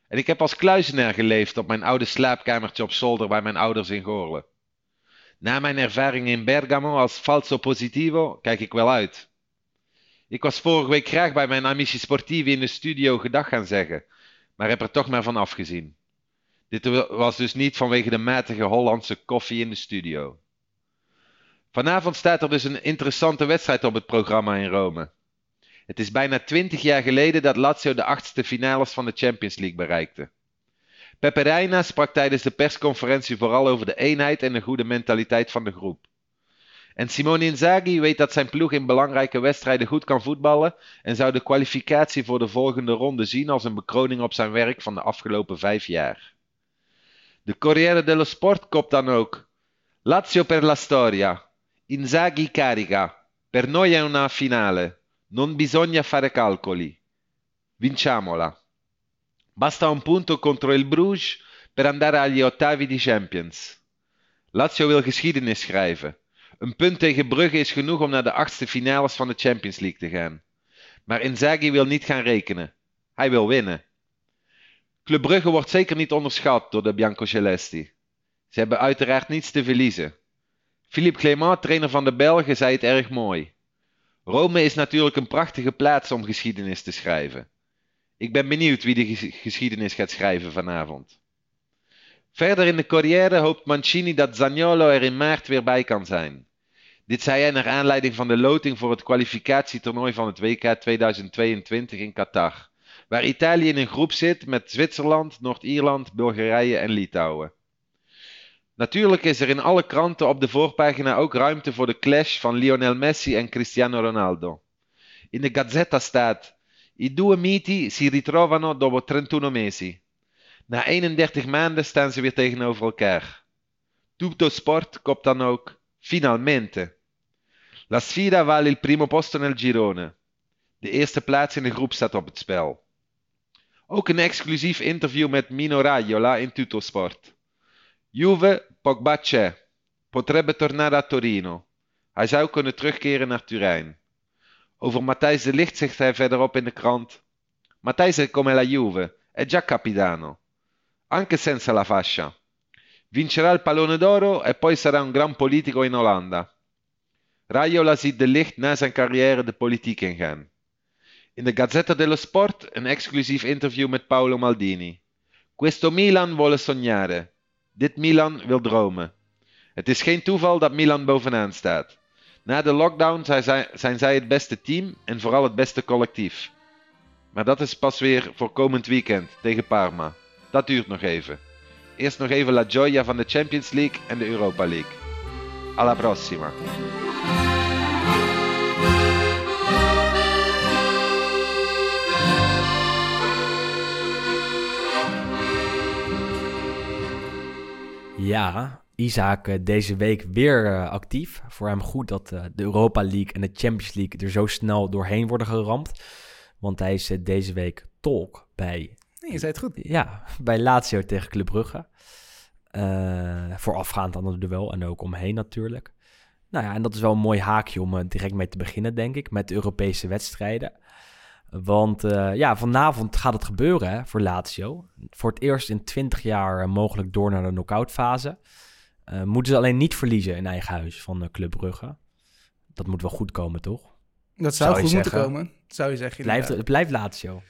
En ik heb als kluizenaar geleefd op mijn oude slaapkamertje op zolder bij mijn ouders in Goorlen. Na mijn ervaring in Bergamo als falso positivo kijk ik wel uit. Ik was vorige week graag bij mijn amici sportivi in de studio gedag gaan zeggen, maar heb er toch maar van afgezien. Dit was dus niet vanwege de matige Hollandse koffie in de studio. Vanavond staat er dus een interessante wedstrijd op het programma in Rome. Het is bijna twintig jaar geleden dat Lazio de achtste finales van de Champions League bereikte. Pepe Reina sprak tijdens de persconferentie vooral over de eenheid en de goede mentaliteit van de groep. En Simone Inzaghi weet dat zijn ploeg in belangrijke wedstrijden goed kan voetballen en zou de kwalificatie voor de volgende ronde zien als een bekroning op zijn werk van de afgelopen vijf jaar. De Corriere dello Sport kopt dan ook Lazio per la storia. Inzaghi carica. Per noi è una finale. Non bisogna fare calcoli. Vinciamola. Basta un punto contro il Bruges per andare agli ottavi di Champions. Lazio wil geschiedenis schrijven. Een punt tegen Brugge is genoeg om naar de achtste finales van de Champions League te gaan. Maar Inzaghi wil niet gaan rekenen. Hij wil winnen. Club Brugge wordt zeker niet onderschat door de Biancocelesti. Ze hebben uiteraard niets te verliezen. Philippe Clément, trainer van de Belgen, zei het erg mooi. Rome is natuurlijk een prachtige plaats om geschiedenis te schrijven. Ik ben benieuwd wie de geschiedenis gaat schrijven vanavond. Verder in de Corriere hoopt Mancini dat Zaniolo er in maart weer bij kan zijn. Dit zei hij naar aanleiding van de loting voor het kwalificatietoernooi van het WK 2022 in Qatar, waar Italië in een groep zit met Zwitserland, Noord-Ierland, Bulgarije en Litouwen. Natuurlijk is er in alle kranten op de voorpagina ook ruimte voor de clash van Lionel Messi en Cristiano Ronaldo. In de Gazzetta staat: I due miti si ritrovano dopo 31 mesi. Na 31 maanden staan ze weer tegenover elkaar. Tutto Sport kopt dan ook: Finalmente. La sfida vale il primo posto nel girone. De eerste plaats in de groep staat op het spel. Ook een exclusief interview met Mino Raiola in Tutto Sport. Juve, Pogba c'è. Potrebbe tornare a Torino. Hij zou kunnen terugkeren naar Turijn. Over Matthijs de Ligt zegt hij verderop in de krant. Matthijs è come la Juve, è già capitano. Anche senza la fascia. Vincerà il pallone d'oro e poi sarà un gran politico in Olanda. Raiola ziet de Ligt na zijn carrière de politiek ingaan. In de Gazzetta dello Sport een exclusief interview met Paolo Maldini. Questo Milan vuole sognare. Dit Milan wil dromen. Het is geen toeval dat Milan bovenaan staat. Na de lockdown zijn zij het beste team en vooral het beste collectief. Maar dat is pas weer voor komend weekend tegen Parma. Dat duurt nog even. Eerst nog even La Gioia van de Champions League en de Europa League. Alla prossima.
Ja, Isaac eh, deze week weer uh, actief. Voor hem goed dat uh, de Europa League en de Champions League er zo snel doorheen worden geramd. Want hij is deze week tolk bij...
Nee, je zei het goed.
Ja, bij Lazio tegen Club Brugge. voorafgaand aan het duel en ook omheen natuurlijk. Nou ja, en dat is wel een mooi haakje om direct mee te beginnen, denk ik, met de Europese wedstrijden. Want uh, ja, vanavond gaat het gebeuren hè, voor Lazio. Voor het eerst in 20 jaar uh, mogelijk door naar de knock-out fase. Uh, moeten ze alleen niet verliezen in eigen huis van Club Brugge. Dat moet wel goed komen, toch?
Dat zou, zou goed moeten komen, zou je zeggen.
Blijft, het blijft Lazio.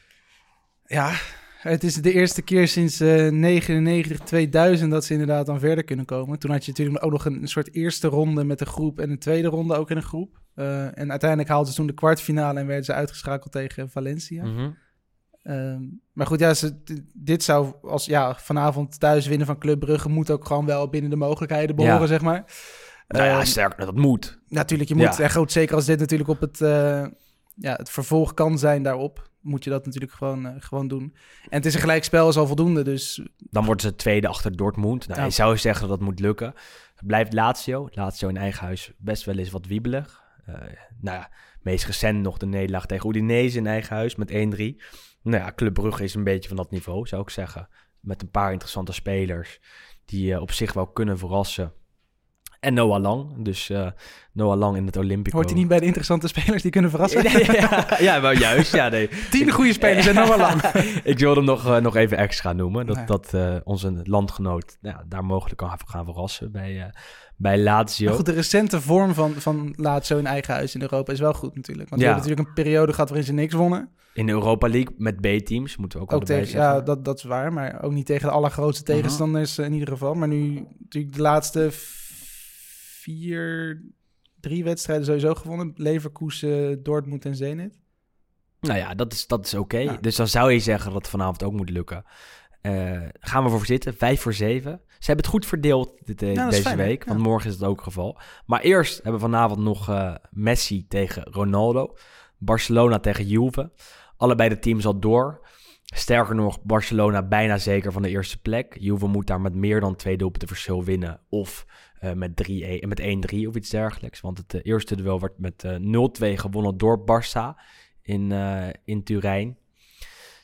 Ja, het is de eerste keer sinds uh, 99, 2000 dat ze inderdaad dan verder kunnen komen. Toen had je natuurlijk ook nog een soort eerste ronde met een groep en een tweede ronde ook in een groep. Uh, en uiteindelijk haalden ze toen de kwartfinale en werden ze uitgeschakeld tegen Valencia.
Mm -hmm.
um, maar goed, ja, ze, dit zou als ja, vanavond thuis winnen van Club Brugge moet ook gewoon wel binnen de mogelijkheden behoren,
Ja.
zeg maar.
Nou ja,
Ehm,
sterker, dat moet.
Natuurlijk, je moet,
Ja.
en goed, zeker als dit natuurlijk op het, eh, ja, het vervolg kan zijn daarop, moet je dat natuurlijk gewoon, eh, gewoon doen. En het is een gelijkspel, is al voldoende. Dus
Dan worden ze tweede achter Dortmund. Nou,
Ja.
Je zou zeggen dat dat moet lukken. Het blijft Lazio. Lazio in eigen huis best wel eens wat wiebelig. Eh, nou ja, meest recent nog de nederlaag tegen Udinese in eigen huis met 1-3. Nou ja, Club Brugge is een beetje van dat niveau, zou ik zeggen. Met een paar interessante spelers die eh, op zich wel kunnen verrassen. En Noah Lang. Dus eh, Noah Lang in het Olympico.
hoort hij niet bij de interessante spelers die kunnen verrassen.
ja, ja, wel juist. Ja, nee.
Tien goede spelers en wel lang.
ik wilde hem nog, eh, nog even extra noemen. Dat,
Nee.
dat eh, onze landgenoot ja, daar mogelijk kan gaan verrassen bij, bij Lazio.
Maar goed, de recente vorm van, van Lazio in eigen huis in Europa is wel goed natuurlijk. Want
Ja.
we hebben natuurlijk een periode gehad waarin ze niks wonnen.
In de Europa League met B-teams, moeten we ook,
Ook tegen,
zeggen.
ja, dat, dat is waar. Maar ook niet tegen de allergrootste tegenstanders in ieder geval. Maar nu natuurlijk de laatste vier, drie wedstrijden sowieso gewonnen. Leverkusen, Dortmund en Zenit.
Nou ja, dat is, dat is oké.
Ja.
Dus dan zou je zeggen dat het vanavond ook moet lukken. Eh, gaan we voor zitten, vijf voor zeven. Ze hebben het goed verdeeld dit, deze
fijn,
week, want morgen is het ook het geval. Maar eerst hebben we vanavond nog eh, Messi tegen Ronaldo. Barcelona tegen Juve. Allebei de teams al door. Sterker nog, Barcelona bijna zeker van de eerste plek. Juve moet daar met meer dan twee doelpunten verschil winnen. Of eh, met 3-1 met 1-3 of iets dergelijks. Want het eh, eerste duel werd met eh 0-2 gewonnen door Barça in, eh, in Turijn.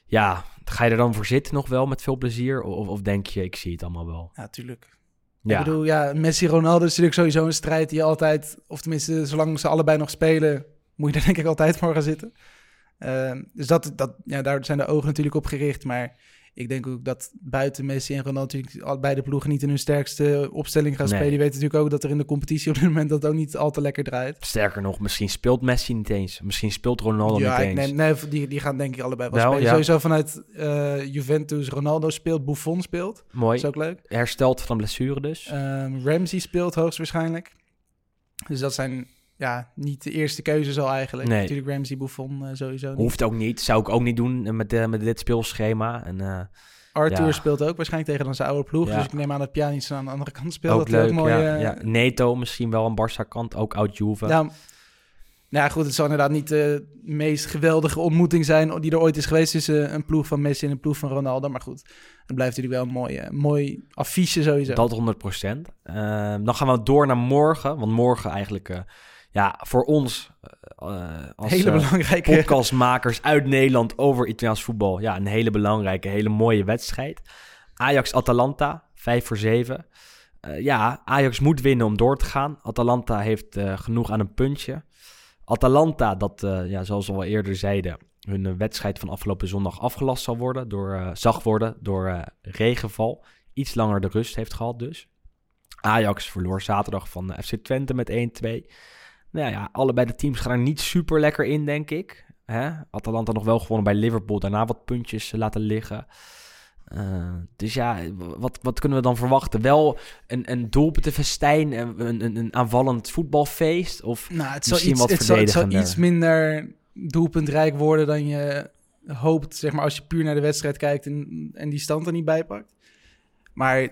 Ja, ga je er dan voor zitten nog wel met veel plezier? Of, of denk je, ik zie het allemaal wel?
Ja, tuurlijk.
Ja,
Ik bedoel, ja, Messi-Ronaldo is natuurlijk sowieso een strijd die je altijd... Of tenminste, zolang ze allebei nog spelen... moet je daar denk ik altijd voor gaan zitten. Ehm, dus dat, dat, ja, daar zijn de ogen natuurlijk op gericht. Maar ik denk ook dat buiten Messi en Ronaldo... natuurlijk beide ploegen niet in hun sterkste opstelling gaan
Nee.
spelen. Je weet natuurlijk ook dat er in de competitie op dit moment... dat ook niet al te lekker draait.
sterker nog, misschien speelt Messi niet eens. Misschien speelt Ronaldo
ja,
niet eens.
nee, nee, die, die gaan denk ik allebei wel, spelen.
ja.
Sowieso vanuit eh, Juventus, Ronaldo speelt, Buffon speelt. Dat
Mooi.
is ook leuk.
Hersteld van blessure dus.
Ehm, Ramsey speelt hoogstwaarschijnlijk. Dus dat zijn ja, niet de eerste keuzes al eigenlijk.
Nee.
Natuurlijk Ramsey, Buffon eh, sowieso niet.
Hoeft ook niet. Zou ik ook niet doen eh, met, eh, met dit speelschema. En, eh,
Arthur
ja.
speelt ook waarschijnlijk tegen dan zijn oude ploeg.
Ja.
Dus ik neem aan dat Pjanic aan de andere kant speelt.
ook
dat
leuk.
ook mooi,
ja, ja. Neto misschien wel een Barça-kant. Ook oud Juve.
Nou, nou ja, goed, het zal inderdaad niet de meest geweldige ontmoeting zijn die er ooit is geweest tussen een ploeg van Messi en een ploeg van Ronaldo. Maar goed, het blijft natuurlijk wel een mooi, mooi affiche sowieso.
Dat 100 procent. dan gaan we door naar morgen. Want morgen eigenlijk... ja, voor ons eh, eh, als
Hele
eh,
belangrijke...
podcastmakers uit Nederland over Italiaans voetbal. Ja, een hele belangrijke, hele mooie wedstrijd. Ajax-Atalanta, 5 voor 7. Eh, ja, Ajax moet winnen om door te gaan. Atalanta heeft genoeg aan een puntje. Atalanta, dat, ja, zoals we al eerder zeiden, hun wedstrijd van afgelopen zondag afgelast zal worden, door, zag worden door regenval. Iets langer de rust heeft gehad dus. Ajax verloor zaterdag van FC Twente met 1-2. Nou ja, allebei de teams gaan er niet super lekker in, denk ik. Hè? Atalanta nog wel gewonnen bij Liverpool, daarna wat puntjes eh, laten liggen. Eh, dus ja, wat, wat kunnen we dan verwachten? Wel een, een doelpuntenfestijn, een, een, een aanvallend voetbalfeest? Of
Nou, het
Misschien
iets,
wat
het, zal, het zal iets minder doelpuntrijk worden dan je hoopt, zeg maar, als je puur naar de wedstrijd kijkt en, en die stand er niet bij pakt. Maar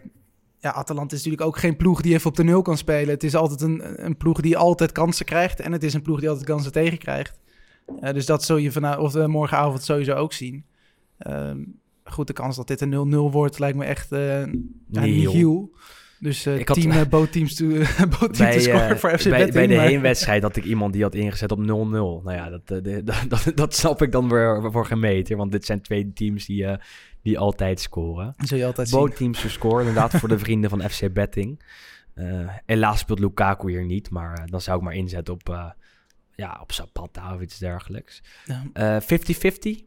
ja, Atalanta is natuurlijk ook geen ploeg die even op de nul kan spelen. Het is altijd een, een ploeg die altijd kansen krijgt en het is een ploeg die altijd kansen tegenkrijgt. Eh, dus dat zul je vanavond of eh, morgenavond sowieso ook zien. Ehm, goed, de kans dat dit een 0-0 wordt lijkt me echt eh ja,
Nihil.
nihil. Dus eh
Ik had-
team, eh, both teams to, both
bij, eh,
voor FC
bij,
Betting.
bij de
maar-
heenwedstrijd had ik iemand die had ingezet op 0-0. Nou ja, dat, eh, de- dat, dat, dat snap ik dan weer voor geen meter. Want dit zijn twee teams die, eh, die altijd scoren.
Zul je altijd zien.
Both teams to score, inderdaad, voor de vrienden van FC Betting. Eh, helaas speelt Lukaku hier niet, maar eh, dan zou ik maar inzetten op, eh, ja, op Zapata of iets dergelijks.
Ja.
Eh, 50-50?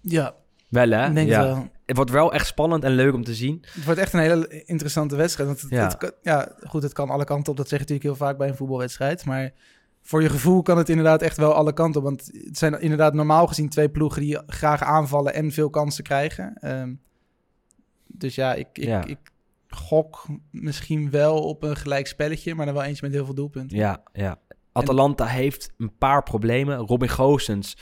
Ja,
Wel hè?
denk
ja.
wel.
Het wordt wel echt spannend en leuk om te zien.
Het wordt echt een hele interessante wedstrijd. Want het,
Ja.
het ja, goed, het kan alle kanten op. Dat zeg je natuurlijk heel vaak bij een voetbalwedstrijd. Maar voor je gevoel kan het inderdaad echt wel alle kanten op. Want het zijn inderdaad normaal gezien twee ploegen die graag aanvallen en veel kansen krijgen. Ehm, dus ja ik, ik,
Ja.
ik gok misschien wel op een gelijk spelletje, maar dan wel eentje met heel veel doelpunten.
Ja, ja. Atalanta heeft een paar problemen. Robin Goossens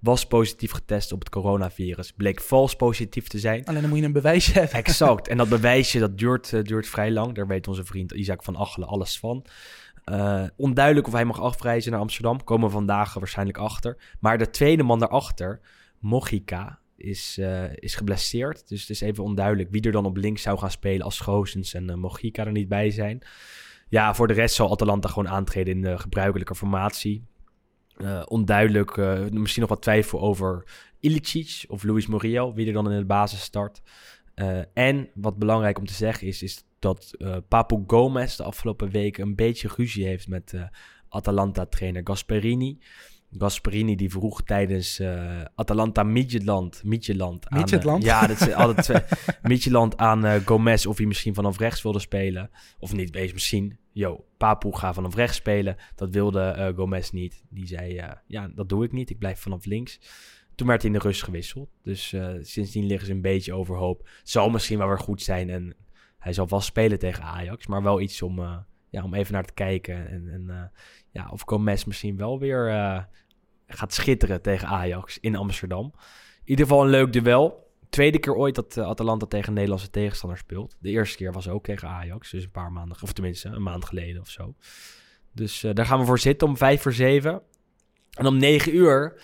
was positief getest op het coronavirus. Bleek vals positief te zijn.
Alleen dan moet je een bewijsje hebben.
Exact. En dat bewijsje dat duurt, eh, duurt vrij lang. Daar weet onze vriend Isaac van Achelen alles van. Eh, onduidelijk of hij mag afreizen naar Amsterdam. Komen we vandaag waarschijnlijk achter. Maar de tweede man daarachter, Mojica, is, eh, is geblesseerd. Dus het is even onduidelijk wie er dan op links zou gaan spelen als Goossens en uh, Mojica er niet bij zijn. Ja, voor de rest zal Atalanta gewoon aantreden in de gebruikelijke formatie. Onduidelijk, misschien nog wat twijfel over Ilicic of Luis Muriel, wie er dan in de basis start. en wat belangrijk om te zeggen is, is dat Papu Gomez de afgelopen weken een beetje ruzie heeft met Atalanta-trainer Gasperini. Gasperini die vroeg tijdens uh, Atalanta Midtjylland... Midtjylland? aan? Uh, ja, dat is altijd twee. Aan uh, Gomez of hij misschien vanaf rechts wilde spelen. Of niet, wees misschien. Yo, Papu ga vanaf rechts spelen. Dat wilde Gomez niet. Die zei, ja, dat doe ik niet. Ik blijf vanaf links. Toen werd hij in de rust gewisseld. Dus sindsdien liggen ze een beetje overhoop. Zal misschien wel weer goed zijn. En hij zal vast spelen tegen Ajax. Maar wel iets om, ja, om even naar te kijken. En, en ja, of Gomez misschien wel weer gaat schitteren tegen Ajax in Amsterdam. In ieder geval een leuk duel. Tweede keer ooit dat Atalanta tegen Nederlandse tegenstander speelt. De eerste keer was ook tegen Ajax, dus een paar maanden, of tenminste een maand geleden of zo. Dus daar gaan we voor zitten om vijf voor zeven. En om negen uur,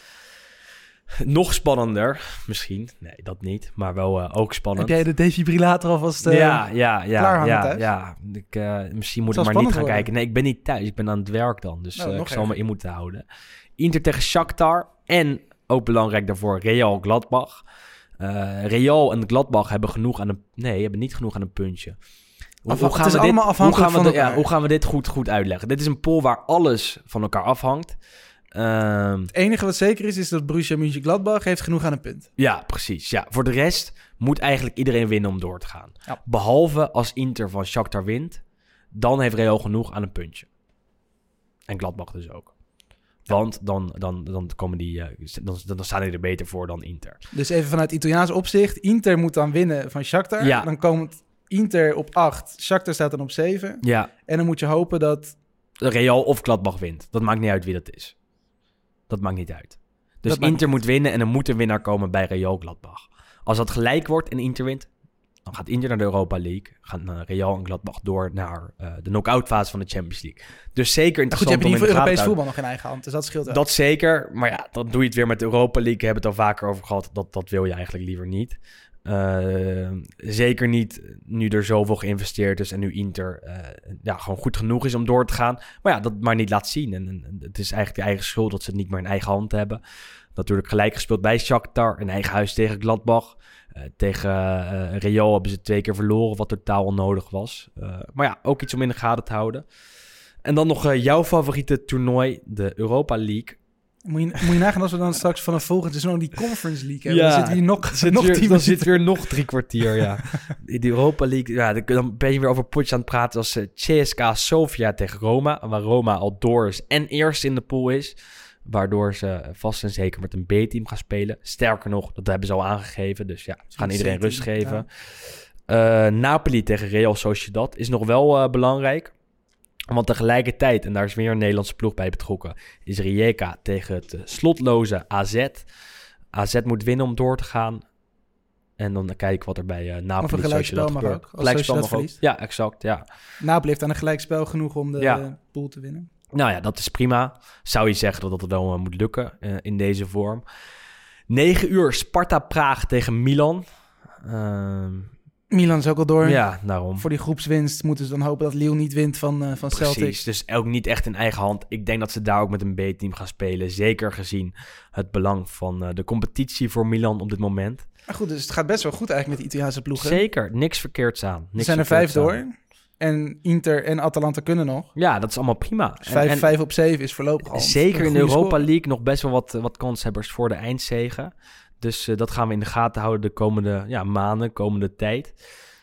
nog spannender, misschien. Nee, dat niet, maar wel uh, ook spannend.
Heb jij de defibrillator alvast
uh, ja, ja, ja, ja, ja. Ik, misschien moet ik maar niet gaan worden. kijken. Nee, ik ben niet thuis. Ik ben aan het werk dan, dus nou, ik zal me in moeten houden. Inter tegen Shakhtar. En ook belangrijk daarvoor Real Gladbach. Uh, Real en Gladbach hebben genoeg aan een... Nee, hebben niet genoeg aan een puntje.
Hoe, hoe gaan we dit, hoe gaan we,
dit, ja, hoe gaan we dit goed, goed uitleggen? Dit is een pool waar alles van elkaar afhangt.
Uh, het enige wat zeker is, is dat Borussia Mönchengladbach heeft genoeg aan een punt.
Ja, precies. Ja. Voor de rest moet eigenlijk iedereen winnen om door te gaan.
Ja.
Behalve als Inter van Shakhtar wint, dan heeft Real genoeg aan een puntje. En Gladbach dus ook. Want dan, dan, dan, komen die, uh, dan, dan staan die er beter voor dan Inter.
Dus even vanuit Italiaans opzicht. Inter moet dan winnen van Shakhtar.
Ja.
Dan komt Inter op 8. Shakhtar staat dan op 7.
Ja.
En dan moet je hopen dat...
Real of Gladbach wint. Dat maakt niet uit wie dat is. Dat maakt niet uit. Dus dat Inter moet winnen en er moet een winnaar komen bij Real Gladbach. Als dat gelijk wordt en Inter wint, dan gaat Inter naar de Europa League. Gaan Real en Gladbach door naar uh, de knock-out fase van de Champions League. Dus zeker interessant
goed, je hebt in Europees voetbal nog in eigen hand, dus dat scheelt.
Dat zeker, maar ja, dan doe je het weer met de Europa League. We hebben het al vaker over gehad. Dat, dat wil je eigenlijk liever niet. Uh, zeker niet nu er zoveel geïnvesteerd is en nu Inter ja, gewoon goed genoeg is om door te gaan. Maar ja, dat maar niet laat zien. En, het is eigenlijk de eigen schuld dat ze het niet meer in eigen hand hebben. Natuurlijk gelijk gespeeld bij Shakhtar, in eigen huis tegen Gladbach. Uh, tegen Real hebben ze twee keer verloren, wat totaal onnodig was. Maar ja, ook iets om in de gaten te houden. En dan nog jouw favoriete toernooi, de Europa League.
Moet je, moet je nagaan als we dan straks van een volgende seizoen die Conference League hebben. Ja, dan zit hier nog,
zit
nog
weer, Dan zit weer nog drie kwartier, ja. Die Europa League, ja, dan ben je weer over potjes aan het praten als CSKA Sofia tegen Roma. Waar Roma al door is en eerst in de pool is. Waardoor ze vast en zeker met een B-team gaan spelen. Sterker nog, dat hebben ze al aangegeven. Dus ja, ze gaan iedereen rust geven. Ja. Uh, Napoli tegen Real Sociedad is nog wel uh, belangrijk. Want tegelijkertijd, en daar is weer een Nederlandse ploeg bij betrokken, is Rijeka tegen het uh, slotloze AZ. AZ moet winnen om door te gaan. En dan kijken wat er bij uh, Napoli
een gelijkspel mag ook. Gelijkspel mag ook.
Ja, exact. Ja.
Napoli heeft aan een gelijkspel genoeg om de ja. pool te winnen.
Nou ja, dat is prima. Zou je zeggen dat dat wel uh, moet lukken uh, in deze vorm. 9 uur Sparta-Praag tegen Milan. Uh,
Milan is ook al door.
Ja, daarom.
Voor die groepswinst moeten ze dan hopen dat Lille niet wint van, uh, van
Precies,
Celtic.
dus ook niet echt in eigen hand. Ik denk dat ze daar ook met een B-team gaan spelen. Zeker gezien het belang van uh, de competitie voor Milan op dit moment.
Maar goed, dus het gaat best wel goed eigenlijk met de Italiaanse ploegen.
Zeker, niks verkeerds aan. Niks
er zijn er vijf door. Aan. En Inter en Atalanta kunnen nog.
Ja, dat is allemaal prima.
Dus 5, 5 op 7 is voorlopig al.
Zeker in de Europa score. League nog best wel wat, wat kanshebbers voor de eindzegen. Dus uh, dat gaan we in de gaten houden de komende ja, maanden, komende tijd.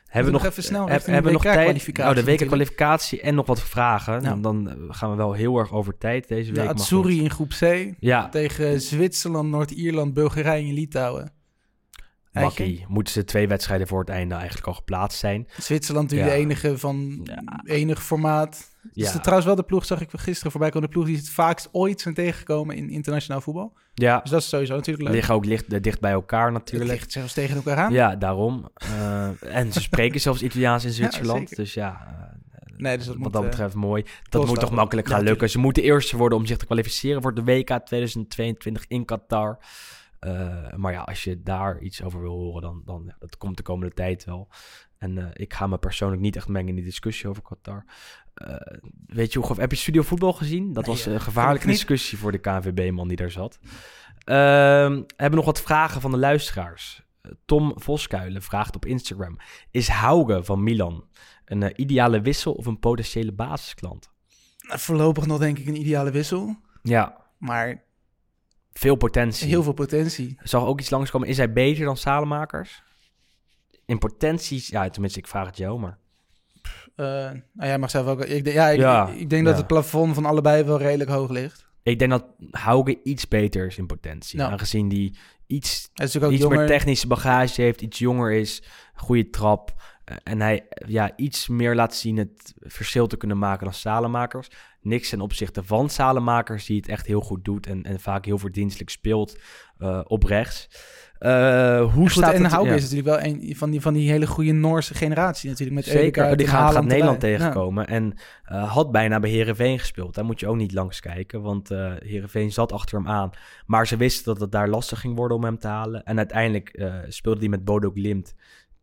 Hebben we nog even snel heb, hebben we nog tijd?
Oh, de WK-kwalificatie en nog wat vragen. Dan, dan gaan we wel heel erg over tijd deze week.
Ja, Atsuri in groep C
ja.
tegen Zwitserland, Noord-Ierland, Bulgarije en Litouwen.
Makkie. Moeten ze twee wedstrijden voor het einde eigenlijk al geplaatst zijn.
Zwitserland natuurlijk
Ja.
de enige van
Ja.
enig formaat. Ja. Is
Ja.
het trouwens wel de ploeg, zag ik gisteren voorbij komen, de ploeg die het vaakst ooit zijn tegengekomen in internationaal voetbal.
Ja,
Dus dat is sowieso natuurlijk leuk.
liggen ook licht, dicht bij elkaar
Het
natuurlijk.
ligt zelfs tegen elkaar aan.
Ja, daarom. Eh, en ze spreken zelfs Italiaans in Zwitserland. dus ja, eh,
Nee, dus dat
wat
moet,
dat
eh,
betreft mooi. Dat moet toch makkelijk
Ja,
gaan lukken.
tuurlijk.
Ze moeten eerste worden om zich te kwalificeren voor de WK 2022 in Qatar. Eh, maar ja, als je daar iets over wil horen, dan, dan dat komt de komende tijd wel. En eh, ik ga me persoonlijk niet echt mengen in die discussie over Qatar. Eh, weet je, hoe, heb je Studio Voetbal gezien? Dat
Nee,
was een gevaarlijke discussie voor de KNVB-man die daar zat. Ehm, we hebben nog wat vragen van de luisteraars. Tom Voskuilen vraagt op Instagram: Is Hauge van Milan een ideale wissel of een potentiële basisklant?
Nou, Voorlopig nog denk ik een ideale wissel.
Ja,
Maar
veel potentie.
heel veel potentie.
Zag ook iets langskomen. Is hij beter dan Salemakers? In potenties, ja, tenminste, ik vraag het jou, maar.
Eh, nou, jij mag zelf ook... Ik, denk- ja, ik,
Ja,
ik, ik denk dat het plafond van allebei wel redelijk hoog ligt.
Ik denk dat Hauge iets beter is in potentie.
Ja.
Aangezien die iets,
Hij is ook
iets
jonger.
meer technische bagage heeft, iets jonger is, goede trap. Eh, En hij ja, iets meer laat zien het verschil te kunnen maken dan Salemakers. Niks ten opzichte van Salemakers, die het echt heel goed doet en, en vaak heel verdienstelijk speelt eh, op rechts. Eh, hoe staat
en
het?
Hauke
ja.
is natuurlijk wel een van die, van die hele goede Noorse generatie natuurlijk. Met
Zeker, die gaat, Nederland
erbij. Ja.
tegenkomen. En had bijna bij Herenveen gespeeld. Daar moet je ook niet langs kijken, want eh Herenveen zat achter hem aan. Maar ze wisten dat het daar lastig ging worden om hem te halen. En uiteindelijk speelde hij met Bodo Glimt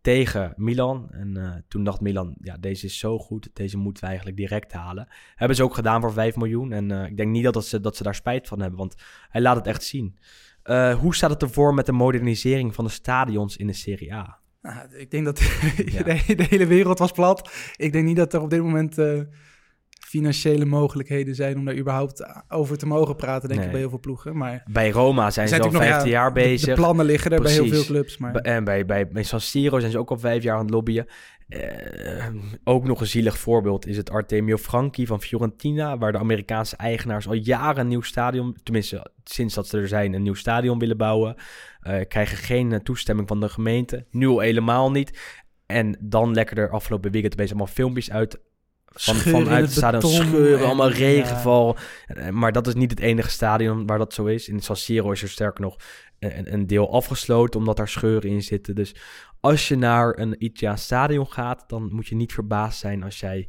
tegen Milan. En eh, toen dacht Milan, ja, deze is zo goed, deze moeten we eigenlijk direct halen. Hebben ze ook gedaan voor 5 miljoen. En eh, ik denk niet dat, dat, ze, dat ze daar spijt van hebben, want hij laat het echt zien. Eh, hoe staat het ervoor met de modernisering van de stadions in de Serie A?
Nou, ik denk dat
Ja.
de, de hele wereld was plat. Ik denk niet dat er op dit moment financiële mogelijkheden zijn om daar überhaupt over te mogen praten, denk
Nee.
ik, bij heel veel ploegen. Maar
Bij Roma zijn ze al 15 jaar bezig.
De, plannen liggen er bij heel veel clubs. Maar
En bij, bij, bij San Siro zijn ze ook al vijf jaar aan het lobbyen. Eh, ook nog een zielig voorbeeld is het Artemio Franchi van Fiorentina, waar de Amerikaanse eigenaars al jaren een nieuw stadion, tenminste sinds dat ze er zijn, een nieuw stadion willen bouwen. Eh, krijgen geen eh, toestemming van de gemeente, nu al helemaal niet. En dan lekker er afgelopen weekend opeens allemaal filmpjes uit van, vanuit
het
stadion
beton
scheuren,
en-
allemaal regenval. Maar dat is niet het enige stadion waar dat zo is. In San Siro is er sterker nog een, een deel afgesloten, omdat daar scheuren in zitten. Dus als je naar een Italiaans stadion gaat, dan moet je niet verbaasd zijn als jij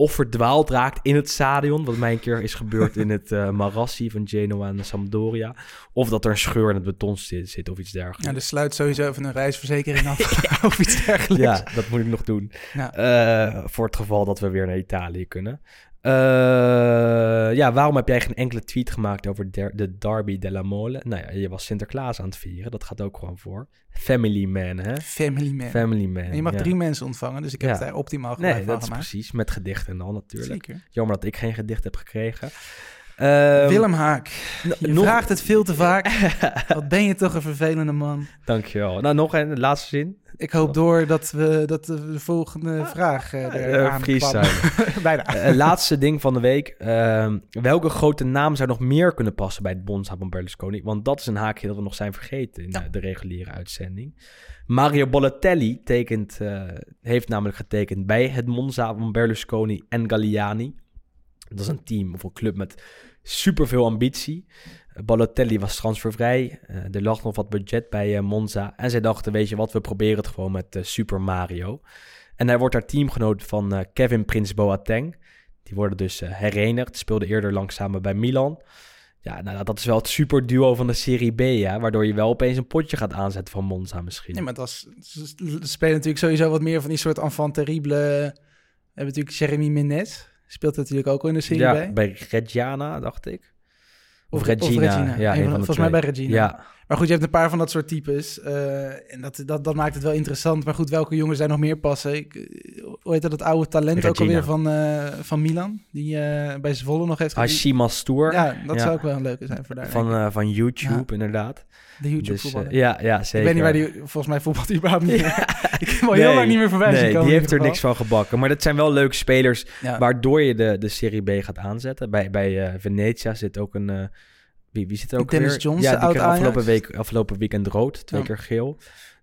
of verdwaald raakt in het stadion, wat mij een keer is gebeurd in het eh Marassi van Genoa en Sampdoria, of dat er een scheur in het beton zit, zit of iets dergelijks.
ja, dus sluit sowieso even een reisverzekering af of iets dergelijks.
Ja, dat moet ik nog doen.
Ja.
Eh, voor het geval dat we weer naar Italië kunnen. Eh, ja, waarom heb jij geen enkele tweet gemaakt over der- de Derby della Mole? Nou ja, je was Sinterklaas aan het vieren. Dat gaat ook gewoon voor. Family man, hè?
Family man.
Family man.
En je mag
ja.
drie mensen ontvangen, dus ik heb
Ja.
het daar optimaal gebruik
Nee,
van
dat is precies. Met gedichten en al natuurlijk.
Zeker.
Jammer dat ik geen gedicht heb gekregen. Ehm,
Willem Haak, je
nog-
vraagt het veel te vaak. Wat ben je toch een vervelende man.
Dankjewel. Nou, nog een laatste zin.
Ik hoop door dat we dat de de volgende vraag eh
Eh,
eraan kwam.
freestylen.
Bijna.
Eh, laatste ding van de week. Ehm, welke grote naam zou nog meer kunnen passen bij het Bonza van Berlusconi? Want dat is een haakje dat we nog zijn vergeten in
Ja.
de reguliere uitzending. Mario Balotelli tekent, eh, heeft namelijk getekend bij het Monza van Berlusconi en Galliani. Dat is een team of een club met superveel ambitie. Eh, Balotelli was transfervrij. Eh, er lag nog wat budget bij eh, Monza. En zij dachten, weet je wat, we proberen het gewoon met eh, Super Mario. En hij wordt daar teamgenoot van eh, Kevin Prins Boateng. Die worden dus eh, herenigd. Speelde eerder lang bij Milan. Ja, nou, dat is wel het superduo van de Serie B, ja. Waardoor je wel opeens een potje gaat aanzetten van Monza misschien.
Nee, maar dat spelen natuurlijk sowieso wat meer van die soort enfant terrible. We hebben natuurlijk Jeremy Menez. Speelt natuurlijk ook al in de Serie
ja,
B.
bij Reggiana, dacht ik. Of,
Of-
Regina.
of Regina.
Ja,
Een van- volgens mij bij Regina.
Ja,
Maar goed, je hebt een paar van dat soort types. eh, en dat, dat, dat maakt het wel interessant. Maar goed, welke jongens daar nog meer passen? Ik, eh, hoe heet dat, het oude talent ook alweer van, eh, van Milan? Die bij Zwolle nog heeft.
Hashima Stoer.
Ja, dat
Ja.
zou ook wel een leuke zijn voor daar.
Van,
ik.
van YouTube, inderdaad.
de YouTube
Dus, ja, ja,
ik
zeker.
weet niet waar die, volgens mij voetbalt überhaupt niet meer. ik heb al heel lang niet meer voorbij
Nee,
komen.
die heeft er niks van gebakken. Maar dat zijn wel leuke spelers waardoor je de, de Serie B gaat aanzetten. Bij, bij Venetia zit ook een... wie, wie zit er ook
Dennis
weer?
Jones,
ja, die
oud
kreeg afgelopen, week, afgelopen weekend rood. Twee
Ja.
keer geel.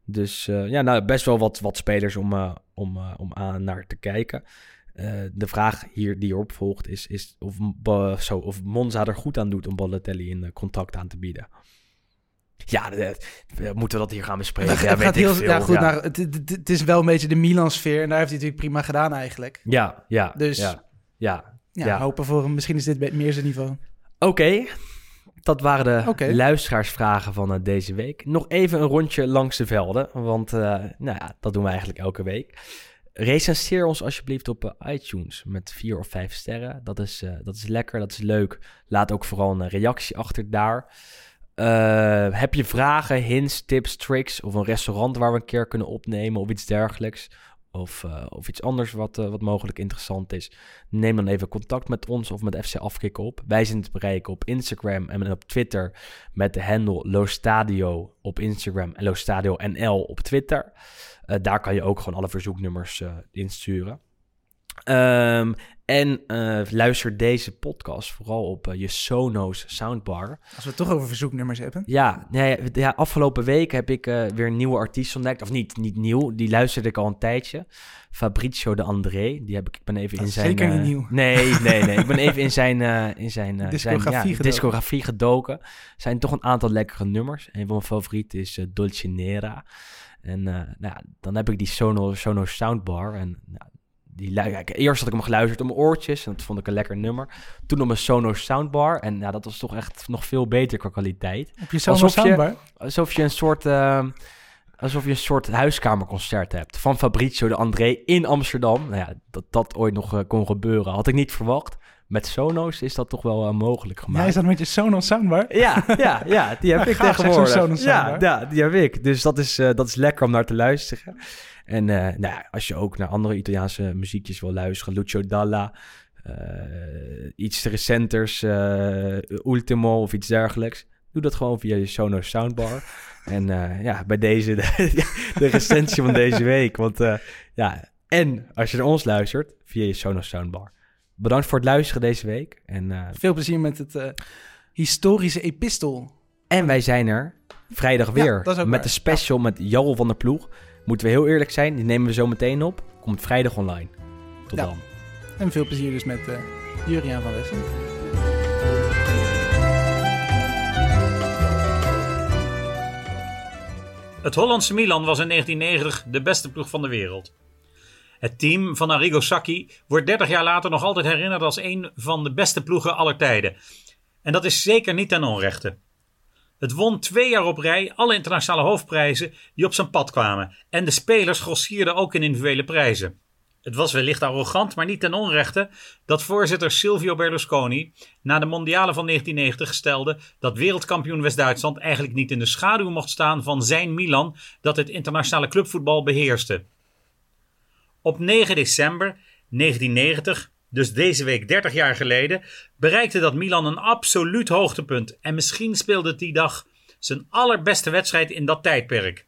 Dus eh, ja, nou, best wel wat, wat spelers om, eh, om, eh, om aan naar te kijken. De vraag hier die erop volgt is, is of, zo, of Monza er goed aan doet om Balotelli een eh, contract aan te bieden. Ja, de- we moeten dat hier gaan bespreken.
Het
Ja,
gaat
weet ik
heel,
veel.
ja, goed,
ja.
Nou, het, het, het is wel een beetje de Milan-sfeer. En daar heeft hij natuurlijk prima gedaan eigenlijk.
ja, ja,
Dus-
ja, ja.
Hopen voor hem. Misschien is dit meer zijn niveau.
Oké, dat waren de luisteraarsvragen van eh, deze week. Nog even een rondje langs de velden, want eh, nou ja, dat doen we eigenlijk elke week. Recenseer ons alsjeblieft op eh, iTunes met vier of vijf sterren. Dat is, dat is lekker, dat is leuk. Laat ook vooral een reactie achter daar. Heb je vragen, hints, tips, tricks of een restaurant waar we een keer kunnen opnemen of iets dergelijks? Of, eh, of iets anders wat, eh, wat mogelijk interessant is. Neem dan even contact met ons of met FC Afkikken op. Wij zijn te bereiken op Instagram en op Twitter met de handle Lostadio op Instagram en Lostadio NL op Twitter. Eh, daar kan je ook gewoon alle verzoeknummers insturen. Ehm, en eh, luister deze podcast vooral op eh, je Sonos soundbar.
Als we het toch over verzoeknummers hebben.
Ja, nee, ja, afgelopen week heb ik eh, weer een nieuwe artiest ontdekt. Of niet, niet nieuw, die luisterde ik al een tijdje. Fabrizio de André. Die heb ik, ik ben even
Dat
in zijn...
zeker niet nieuw.
Nee, nee, nee. ik ben even in zijn, in zijn,
Discografie
zijn, ja,
gedoken.
discografie gedoken. Er zijn toch een aantal lekkere nummers. Een van mijn favorieten is Dolce Nera. En nou ja, dan heb ik die Sonos, Sonos Soundbar. En nou, die, kijk, eerst had ik hem geluisterd op mijn oortjes. En dat vond ik een lekker nummer. Toen op mijn Sonos Soundbar. En ja, dat was toch echt nog veel beter qua kwaliteit.
Op je Sonos
Alsof je-
soundbar.
Alsof je een soort, eh, alsof je een soort huiskamerconcert hebt van Fabrizio de André in Amsterdam. Nou ja, dat dat ooit nog eh, kon gebeuren, had ik niet verwacht. Met Sonos is dat toch wel eh, mogelijk gemaakt.
Jij is dat met je Sonos soundbar?
Ja, ja, ja, die heb
Ja,
ik
gaaf,
tegenwoordig.
Sonos
ja, ja, die heb ik. Dus dat is, eh, dat is lekker om naar te luisteren. En eh, nou ja, als je ook naar andere Italiaanse muziekjes wil luisteren, Lucio Dalla, eh, iets recenters, eh, Ultimo of iets dergelijks, doe dat gewoon via je Sonos soundbar. En ja, bij deze de, de recensie van deze week. Want ja, en als je naar ons luistert, via je Sonos soundbar. Bedankt voor het luisteren deze week. En
Veel plezier met het historische epistel.
en wij zijn er vrijdag weer met
waar.
de special met Jarl van der Ploeg. Moeten we heel eerlijk zijn, die nemen we zo meteen op. Komt vrijdag online. Tot
Ja.
dan.
En veel plezier dus met eh Juriaan van Wessen.
Het Hollandse Milan was in 1990 de beste ploeg van de wereld. Het team van Arrigo Sacchi wordt 30 jaar later nog altijd herinnerd als een van de beste ploegen aller tijden. En dat is zeker niet ten onrechte. Het won twee jaar op rij alle internationale hoofdprijzen die op zijn pad kwamen. En de spelers grossierden ook in individuele prijzen. Het was wellicht arrogant, maar niet ten onrechte dat voorzitter Silvio Berlusconi na de mondiale van 1990 stelde dat wereldkampioen West-Duitsland eigenlijk niet in de schaduw mocht staan van zijn Milan dat het internationale clubvoetbal beheerste. Op 9 december 1990, dus deze week 30 jaar geleden, bereikte dat Milan een absoluut hoogtepunt en misschien speelde die dag zijn allerbeste wedstrijd in dat tijdperk.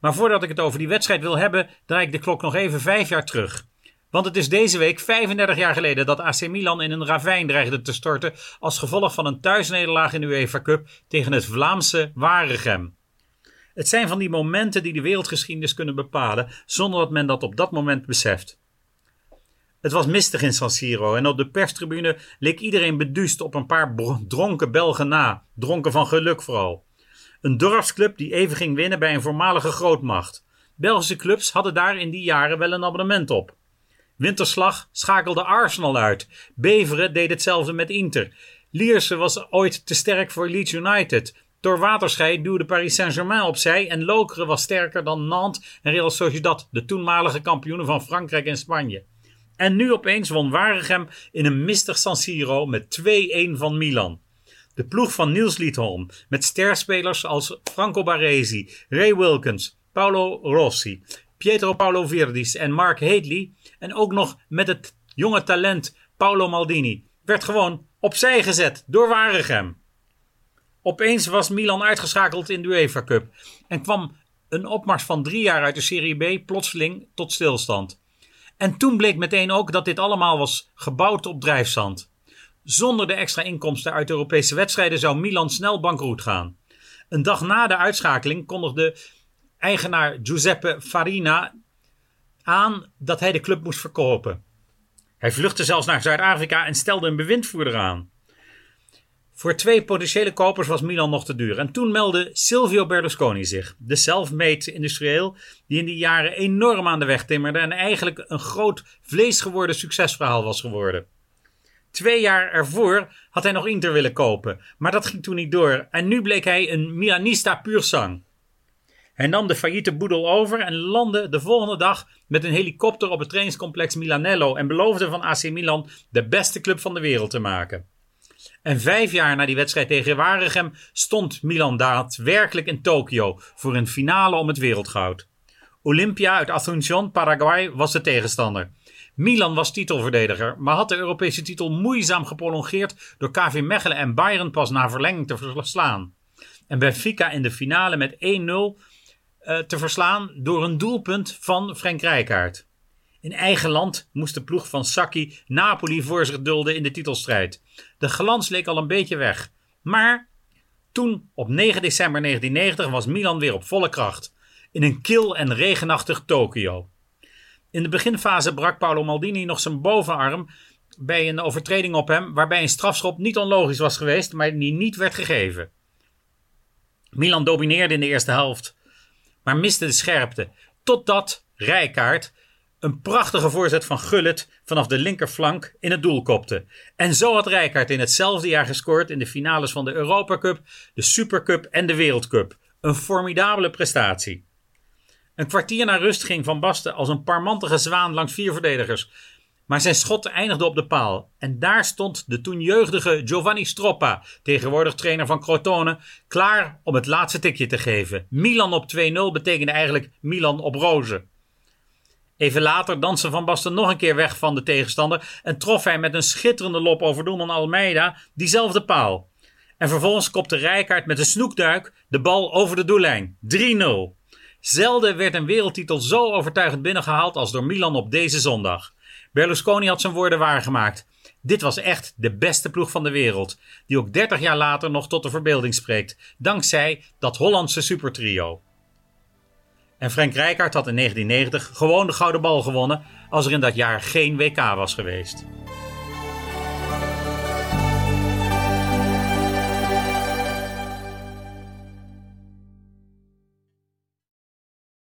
Maar voordat ik het over die wedstrijd wil hebben, draai ik de klok nog even vijf jaar terug. Want het is deze week 35 jaar geleden dat AC Milan in een ravijn dreigde te storten als gevolg van een thuisnederlaag in de UEFA Cup tegen het Vlaamse Waregem. Het zijn van die momenten die de wereldgeschiedenis kunnen bepalen zonder dat men dat op dat moment beseft. Het was mistig in San Siro en op de perstribune leek iedereen beduust op een paar dronken Belgen na, dronken van geluk vooral. Een dorpsclub die even ging winnen bij een voormalige grootmacht. Belgische clubs hadden daar in die jaren wel een abonnement op. Winterslag schakelde Arsenal uit. Beveren deed hetzelfde met Inter. Lierse was ooit te sterk voor Leeds United. Door waterschei duwde Paris Saint-Germain opzij en Lokeren was sterker dan Nantes en Real Sociedad, de toenmalige kampioenen van Frankrijk en Spanje. En nu opeens won Waregem in een mistig San Siro met 2-1 van Milan. De ploeg van Niels Liedholm met sterspelers als Franco Baresi, Ray Wilkins, Paolo Rossi, Pietro Paolo Virdis en Mark Hadley en ook nog met het jonge talent Paolo Maldini werd gewoon opzij gezet door Waregem. Opeens was Milan uitgeschakeld in de UEFA Cup en kwam een opmars van drie jaar uit de Serie B plotseling tot stilstand. En toen bleek meteen ook dat dit allemaal was gebouwd op drijfzand. Zonder de extra inkomsten uit Europese wedstrijden zou Milan snel bankroet gaan. Een dag na de uitschakeling kondigde eigenaar Giuseppe Farina aan dat hij de club moest verkopen. Hij vluchtte zelfs naar Zuid-Afrika en stelde een bewindvoerder aan. Voor twee potentiële kopers was Milan nog te duur. En toen meldde Silvio Berlusconi zich, de self-made industrieel die in die jaren enorm aan de weg timmerde en eigenlijk een groot vleesgeworden succesverhaal was geworden. Twee jaar ervoor had hij nog Inter willen kopen, maar dat ging toen niet door. En nu bleek hij een Milanista puur sang. Hij nam de failliete boedel over en landde de volgende dag met een helikopter op het trainingscomplex Milanello en beloofde van AC Milan de beste club van de wereld te maken. En vijf jaar na die wedstrijd tegen Waregem stond Milan daadwerkelijk in Tokio voor een finale om het wereldgoud. Olympia uit Asunción, Paraguay was de tegenstander. Milan was titelverdediger, maar had de Europese titel moeizaam geprolongeerd door KV Mechelen en Bayern pas na verlenging te verslaan. En Benfica in de finale met 1-0 uh, te verslaan door een doelpunt van Frank Rijkaard. In eigen land moest de ploeg van Sacchi Napoli voor zich dulden in de titelstrijd. De glans leek al een beetje weg. Maar toen, op 9 december 1990, was Milan weer op volle kracht. In een kil en regenachtig Tokio. In de beginfase brak Paolo Maldini nog zijn bovenarm bij een overtreding op hem, waarbij een strafschop niet onlogisch was geweest, maar die niet werd gegeven. Milan domineerde in de eerste helft, maar miste de scherpte. Totdat Rijkaard een prachtige voorzet van Gullit vanaf de linkerflank in het doel kopte. En zo had Rijkaard in hetzelfde jaar gescoord in de finales van de Europa Cup, de Supercup en de Wereldcup. Een formidabele prestatie. Een kwartier na rust ging Van Basten als een parmantige zwaan langs vier verdedigers. Maar zijn schot eindigde op de paal. En daar stond de toen jeugdige Giovanni Stroppa, tegenwoordig trainer van Crotone, klaar om het laatste tikje te geven. Milan op 2-0 betekende eigenlijk Milan op rozen. Even later danste Van Basten nog een keer weg van de tegenstander en trof hij met een schitterende lop over doelman Almeida diezelfde paal. En vervolgens kopte Rijkaard met een snoekduik de bal over de doellijn. 3-0. Zelden werd een wereldtitel zo overtuigend binnengehaald als door Milan op deze zondag. Berlusconi had zijn woorden waargemaakt. Dit was echt de beste ploeg van de wereld, die ook 30 jaar later nog tot de verbeelding spreekt, dankzij dat Hollandse supertrio. En Frank Rijkaard had in 1990 gewoon de gouden bal gewonnen als er in dat jaar geen WK was geweest.